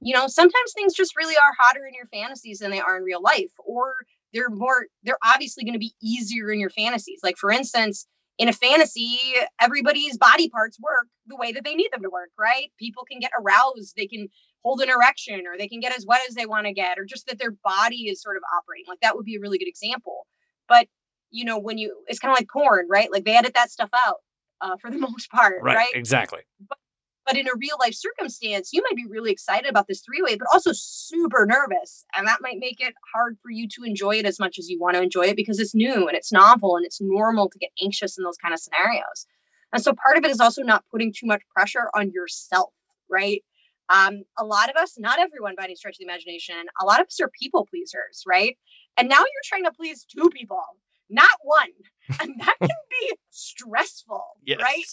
you know, sometimes things just really are hotter in your fantasies than they are in real life, or they're more, they're obviously going to be easier in your fantasies. Like, for instance, in a fantasy, everybody's body parts work the way that they need them to work, right? People can get aroused, they can hold an erection, or they can get as wet as they want to get, or just that their body is sort of operating. Like that would be a really good example. But you know, when you, it's kind of like porn, right? Like they edit that stuff out uh, for the most part, right? right? Exactly. But, But in a real life circumstance, you might be really excited about this three way, but also super nervous. And that might make it hard for you to enjoy it as much as you want to enjoy it because it's new and it's novel and it's normal to get anxious in those kind of scenarios. And so part of it is also not putting too much pressure on yourself, right? Um, a lot of us, not everyone by any stretch of the imagination, a lot of us are people pleasers, right? And now you're trying to please two people, not one. And that can be stressful, Yes. right?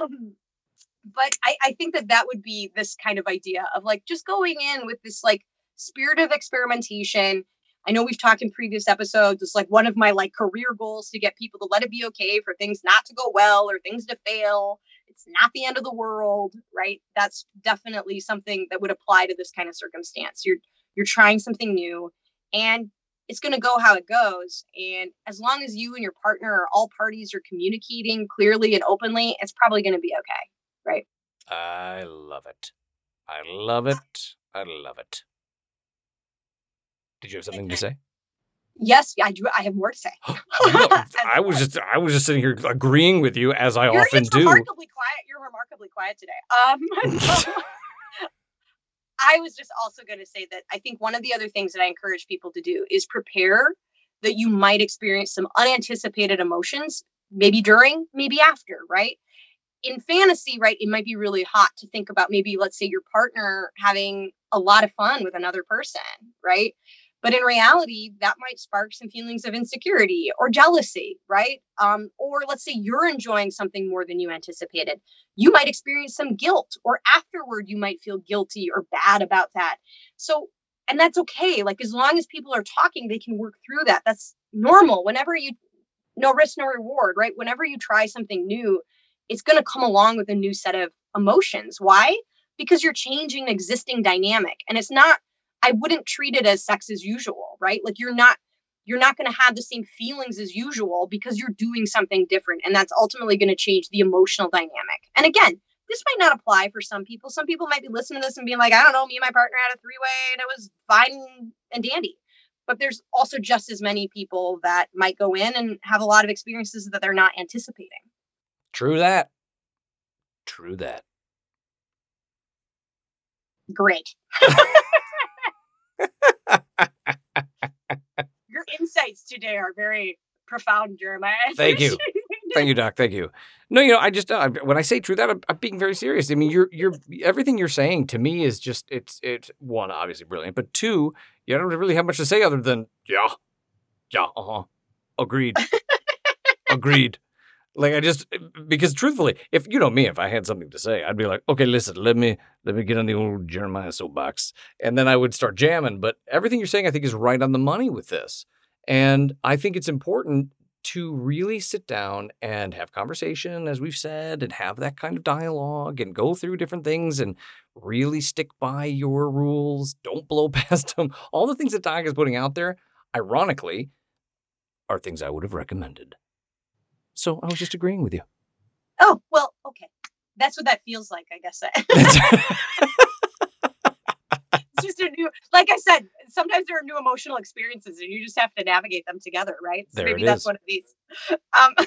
Um, but I, I think that that would be this kind of idea of like just going in with this like spirit of experimentation. I know we've talked in previous episodes. It's like one of my like career goals to get people to let it be okay for things not to go well or things to fail. It's not the end of the world, right? That's definitely something that would apply to this kind of circumstance. You're you're trying something new and it's going to go how it goes and as long as you and your partner or all parties are communicating clearly and openly, it's probably going to be okay. Right? I love it. I love it. I love it. Did you have something to say? Yes, I do. I have more to say. No, I was just I was just sitting here agreeing with you as I You're often do. remarkably quiet. You're remarkably quiet today. Um, so I was just also going to say that I think one of the other things that I encourage people to do is prepare that you might experience some unanticipated emotions, maybe during, maybe after, right? In fantasy, right, it might be really hot to think about maybe, let's say, your partner having a lot of fun with another person, right? But in reality, that might spark some feelings of insecurity or jealousy, right? Um, or let's say you're enjoying something more than you anticipated. You might experience some guilt, or afterward, you might feel guilty or bad about that. So, and that's okay. Like, as long as people are talking, they can work through that. That's normal. Whenever you, no risk, no reward, right? Whenever you try something new, it's going to come along with a new set of emotions. Why? Because you're changing an existing dynamic. And it's not, I wouldn't treat it as sex as usual, right? Like you're not you're not going to have the same feelings as usual because you're doing something different and that's ultimately going to change the emotional dynamic. And again, this might not apply for some people. Some people might be listening to this and being like, I don't know, me and my partner had a three-way and it was fine and dandy. But there's also just as many people that might go in and have a lot of experiences that they're not anticipating. True that. True that. Great. Your insights today are very profound, Jeremiah. Thank you. Thank you, Doc. Thank you. No, you know, I just uh, when I say true that I'm, I'm being very serious. I mean, you're you're everything you're saying to me is just it's it's one obviously brilliant, but two, you don't really have much to say other than yeah, yeah, uh huh, agreed, agreed. Like I just because truthfully, if you know me, if I had something to say, I'd be like, okay, listen, let me let me get on the old Jeremiah soapbox, and then I would start jamming. But everything you're saying, I think, is right on the money with this, and I think it's important to really sit down and have conversation, as we've said, and have that kind of dialogue and go through different things and really stick by your rules. Don't blow past them. All the things that Doc is putting out there, ironically, are things I would have recommended. So I was just agreeing with you. Oh, well, okay. That's what that feels like, I guess. it's just a new, like I said, sometimes there are new emotional experiences and you just have to navigate them together, right? So There maybe it that's is. one of these. Um,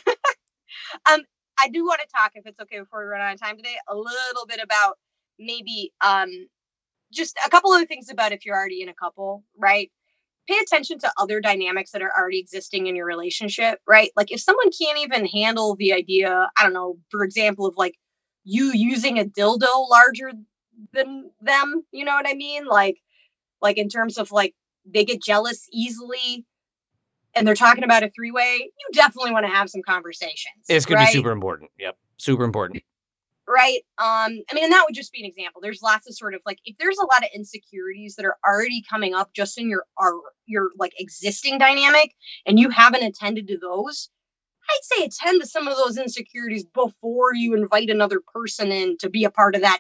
um, I do want to talk, if it's okay before we run out of time today, a little bit about maybe um, just a couple of things about if you're already in a couple, right? Pay attention to other dynamics that are already existing in your relationship, right? Like if someone can't even handle the idea, I don't know, for example, of like you using a dildo larger than them, you know what I mean? Like, like in terms of like they get jealous easily and they're talking about a three way, you definitely want to have some conversations. It's going to right? be super important. Yep. Super important. Right um i mean and that would just be an example there's lots of sort of like if there's a lot of insecurities that are already coming up just in your our your like existing dynamic and you haven't attended to those i'd say attend to some of those insecurities before you invite another person in to be a part of that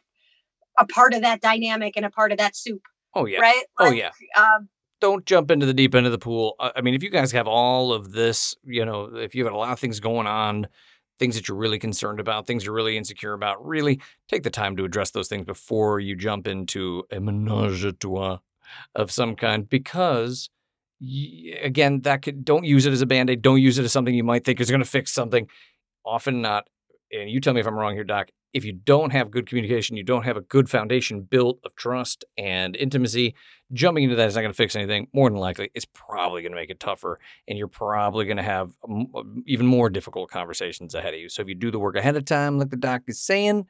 a part of that dynamic and a part of that soup Oh, yeah. right Oh, yeah. um don't jump into the deep end of the pool. I I mean, if you guys have all of this, you know, if you have got a lot of things going on, things that you're really concerned about, things you're really insecure about, really take the time to address those things before you jump into a menage a trois of some kind. Because, again, that could don't use it as a band aid. Don't use it as something you might think is going to fix something. Often not. And you tell me if I'm wrong here, Doc. If you don't have good communication, you don't have a good foundation built of trust and intimacy, jumping into that is not going to fix anything. More than likely, it's probably going to make it tougher, and you're probably going to have even more difficult conversations ahead of you. So if you do the work ahead of time, like the doc is saying,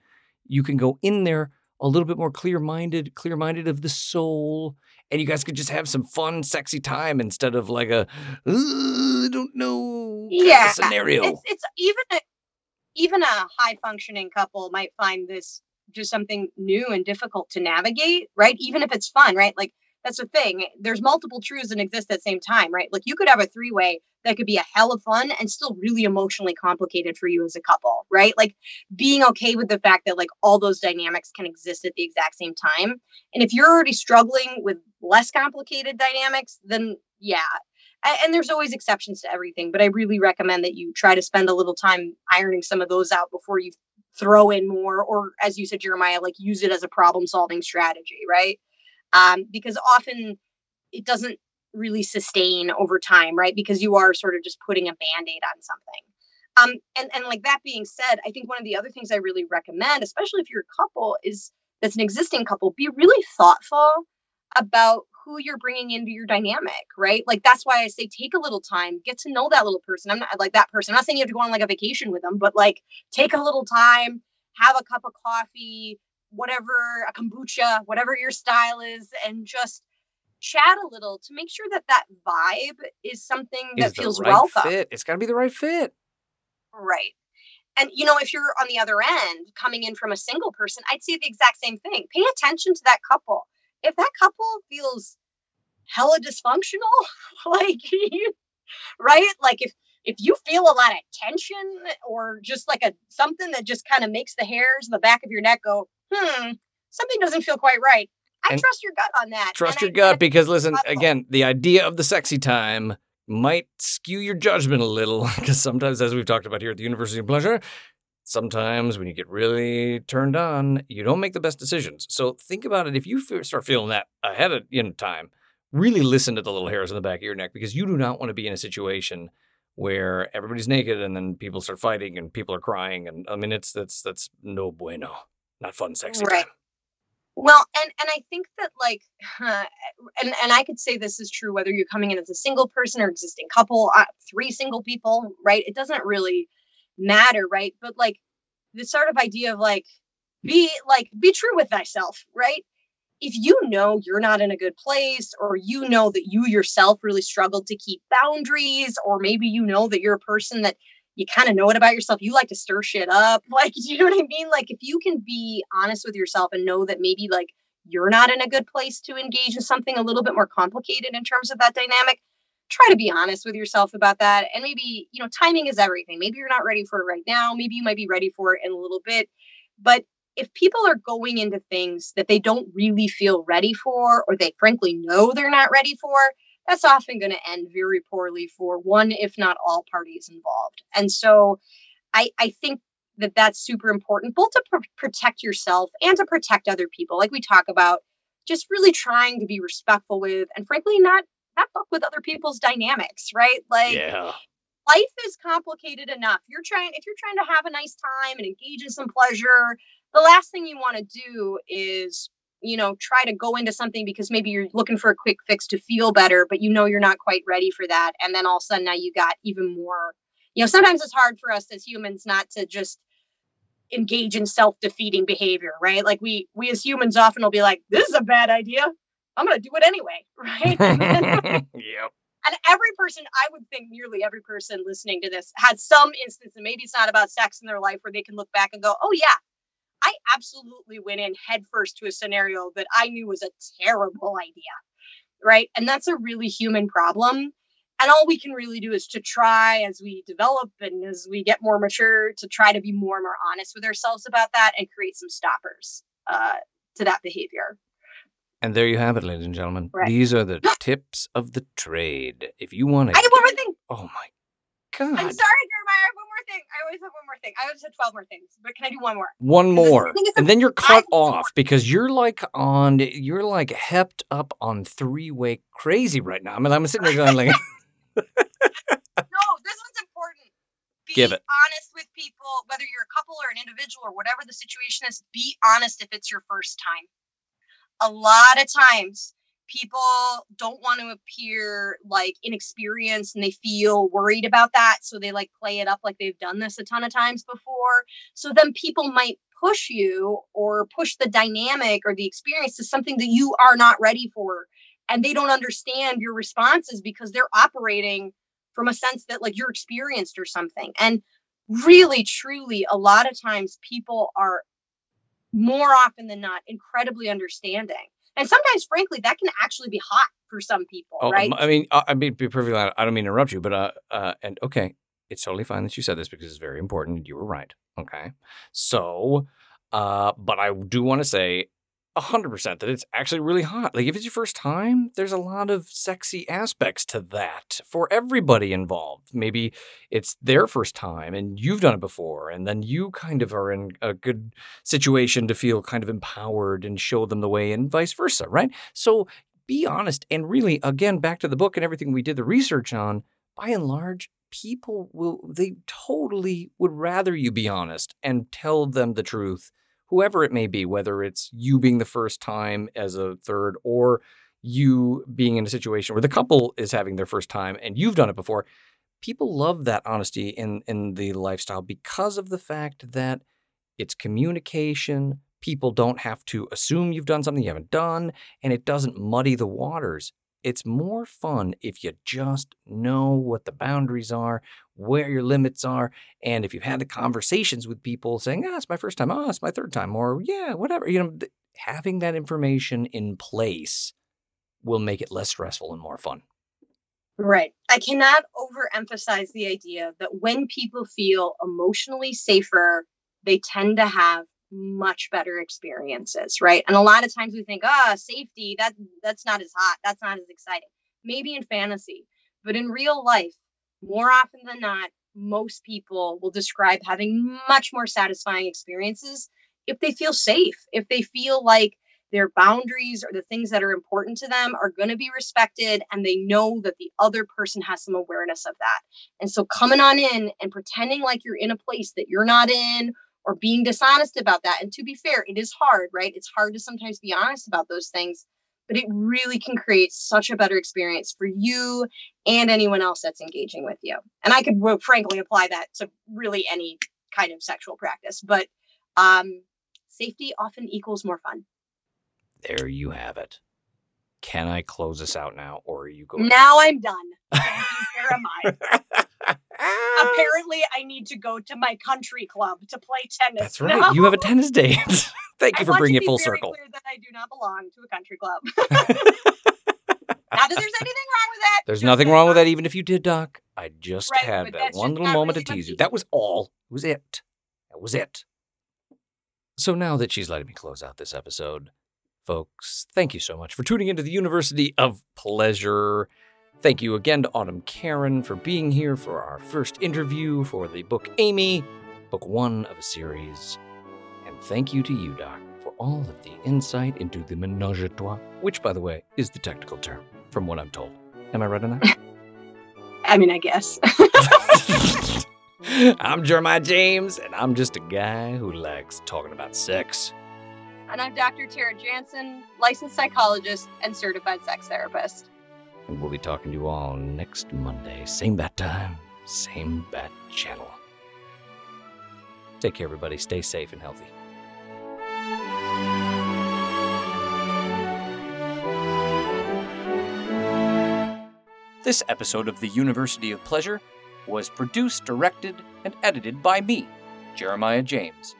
you can go in there a little bit more clear-minded, clear-minded of the soul, and you guys could just have some fun, sexy time instead of like a I don't know yeah scenario. It's, it's even a, even a high functioning couple might find this just something new and difficult to navigate, right? Even if it's fun, right? Like that's the thing. There's multiple truths that exist at the same time, right? Like you could have a three way that could be a hell of fun and still really emotionally complicated for you as a couple, right? Like being okay with the fact that like all those dynamics can exist at the exact same time. And if you're already struggling with less complicated dynamics, then yeah. And there's always exceptions to everything, but I really recommend that you try to spend a little time ironing some of those out before you throw in more, or as you said, Jeremiah, like use it as a problem solving strategy, right? Um, because often it doesn't really sustain over time, right? Because you are sort of just putting a band-aid on something. Um, and, and like that being said, I think one of the other things I really recommend, especially if you're a couple, is that's an existing couple, be really thoughtful about who you're bringing into your dynamic, right? Like that's why I say take a little time, get to know that little person. I'm not like that person. I'm not saying you have to go on like a vacation with them, but like take a little time, have a cup of coffee, whatever, a kombucha, whatever your style is, and just chat a little to make sure that that vibe is something that is feels right welcome. fit. It's got to be the right fit. Right. And you know, if you're on the other end coming in from a single person, I'd say the exact same thing. Pay attention to that couple. If that couple feels hella dysfunctional, like right? Like if if you feel a lot of tension or just like a something that just kind of makes the hairs in the back of your neck go, hmm, something doesn't feel quite right. I And trust your gut on that. Trust your I- gut because listen, again, the idea of the sexy time might skew your judgment a little because sometimes, as we've talked about here at the University of Pleasure, sometimes when you get really turned on, you don't make the best decisions. So think about it. If you start feeling that ahead of you know, time, really listen to the little hairs on the back of your neck because you do not want to be in a situation where everybody's naked and then people start fighting and people are crying and I mean it's that's that's no bueno, not fun, sexy Right. time. Well, and and I think that like, and and I could say this is true whether you're coming in as a single person or existing couple, uh, three single people, right? It doesn't really matter, right? But like the sort of idea of like be like be true with thyself, right? If you know you're not in a good place, or you know that you yourself really struggled to keep boundaries, or maybe you know that you're a person that you kind of know it about yourself. You like to stir shit up. Like, you know what I mean? Like, if you can be honest with yourself and know that maybe like you're not in a good place to engage in something a little bit more complicated in terms of that dynamic, try to be honest with yourself about that. And maybe, you know, timing is everything. Maybe you're not ready for it right now. Maybe you might be ready for it in a little bit. But if people are going into things that they don't really feel ready for, or they frankly know they're not ready for, that's often going to end very poorly for one, if not all parties involved. And so I, I think that that's super important, both to pr- protect yourself and to protect other people. Like we talk about, just really trying to be respectful with, and frankly, not not fuck with other people's dynamics, right? Like Yeah. life is complicated enough. You're trying if you're trying to have a nice time and engage in some pleasure, the last thing you want to do is, you know, try to go into something because maybe you're looking for a quick fix to feel better, but you know you're not quite ready for that. And then all of a sudden now you got even more, you know, sometimes it's hard for us as humans not to just engage in self-defeating behavior, right? Like we we as humans often will be like, this is a bad idea. I'm gonna do it anyway, right? Yep. and every person i would think nearly every person listening to this had some instance and maybe it's not about sex in their life where they can look back and go oh yeah i absolutely went in headfirst to a scenario that i knew was a terrible idea right and that's a really human problem and all we can really do is to try as we develop and as we get more mature to try to be more and more honest with ourselves about that and create some stoppers uh, to that behavior And there you have it, ladies and gentlemen. Right. These are the tips of the trade. If you want to, i have one more thing oh my i'm sorry jeremiah i have one more thing i always have one more thing i always have 12 more things but can i do one more one more, and then you're cut off because you're like on, you're like hepped up on three way crazy right now. I mean, I'm sitting there going like, no, this one's important be Give it. honest with people, whether you're a couple or an individual or whatever the situation is. Be honest if it's your first time. A lot of times, people don't want to appear like inexperienced and they feel worried about that. So they like play it up like they've done this a ton of times before. So then people might push you or push the dynamic or the experience to something that you are not ready for. And they don't understand your responses because they're operating from a sense that like you're experienced or something. And really, truly, a lot of times people are more often than not incredibly understanding. And sometimes, frankly, that can actually be hot for some people, Oh, right? I mean, I I mean, be perfectly honest. I don't mean to interrupt you, but uh, uh, and okay, it's totally fine that you said this because it's very important. You were right. Okay, so, uh, but I do want to say a hundred percent that it's actually really hot. Like if it's your first time, there's a lot of sexy aspects to that for everybody involved. Maybe it's their first time and you've done it before, and then you kind of are in a good situation to feel kind of empowered and show them the way, and vice versa, right? So be honest and really again back to the book and everything we did the research on by and large people will they totally would rather you be honest and tell them the truth whoever it may be whether it's you being the first time as a third or you being in a situation where the couple is having their first time and you've done it before people love that honesty in in the lifestyle because of the fact that it's communication people don't have to assume you've done something you haven't done and it doesn't muddy the waters. It's more fun if you just know what the boundaries are, where your limits are, and if you've had the conversations with people saying, "Ah, it's my first time. Oh, it's my third time," or "Yeah, whatever." You know, th- having that information in place will make it less stressful and more fun. Right. I cannot overemphasize the idea that when people feel emotionally safer, they tend to have much better experiences, right? And a lot of times we think, ah, safety, that that's not as hot, that's not as exciting. Maybe in fantasy, but in real life, more often than not, most people will describe having much more satisfying experiences if they feel safe, if they feel like their boundaries or the things that are important to them are going to be respected and they know that the other person has some awareness of that. And so coming on in and pretending like you're in a place that you're not in or being dishonest about that. And to be fair, it is hard, right? It's hard to sometimes be honest about those things, but it really can create such a better experience for you and anyone else that's engaging with you. And I could well, frankly apply that to really any kind of sexual practice, but um, safety often equals more fun. There you have it. Can I close this out now, or are you going? Now I'm done. Thank you, Sarah Mai. Apparently, I need to go to my country club to play tennis. That's right. now. You have a tennis date. Thank you I for bringing it full circle. That I do not belong to a country club. not that there's anything wrong with that. There's nothing wrong with that, even if you did, Doc. I just Right, had that one little moment really to tease you. That was all. It was it. That was it. So now that she's letting me close out this episode, folks, thank you so much for tuning into the University of Pleasure. Thank you again to Autumn Karen for being here for our first interview for the book Amy, book one of a series. And thank you to you, Doc, for all of the insight into the menage a trois, which, by the way, is the technical term, from what I'm told. Am I right on that? I mean, I guess. I'm Jeremiah James, and I'm just a guy who likes talking about sex. and I'm Dr. Tara Jansen, licensed psychologist and certified sex therapist. And we'll be talking to you all next Monday. Same bat time, same bat channel. Take care, everybody. Stay safe and healthy. This episode of the University of Pleasure was produced, directed, and edited by me, Jeremiah James.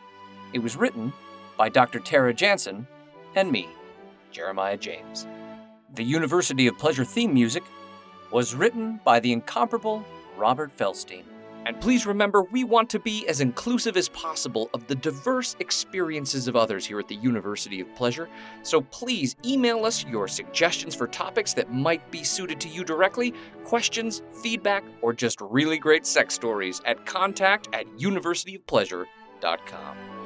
It was written by Dr. Tara Jansen and me, Jeremiah James. The University of Pleasure theme music was written by the incomparable Robert Felstein. And please remember, we want to be as inclusive as possible of the diverse experiences of others here at the University of Pleasure. So please email us your suggestions for topics that might be suited to you directly, questions, feedback, or just really great sex stories at contact at universityofpleasure.com.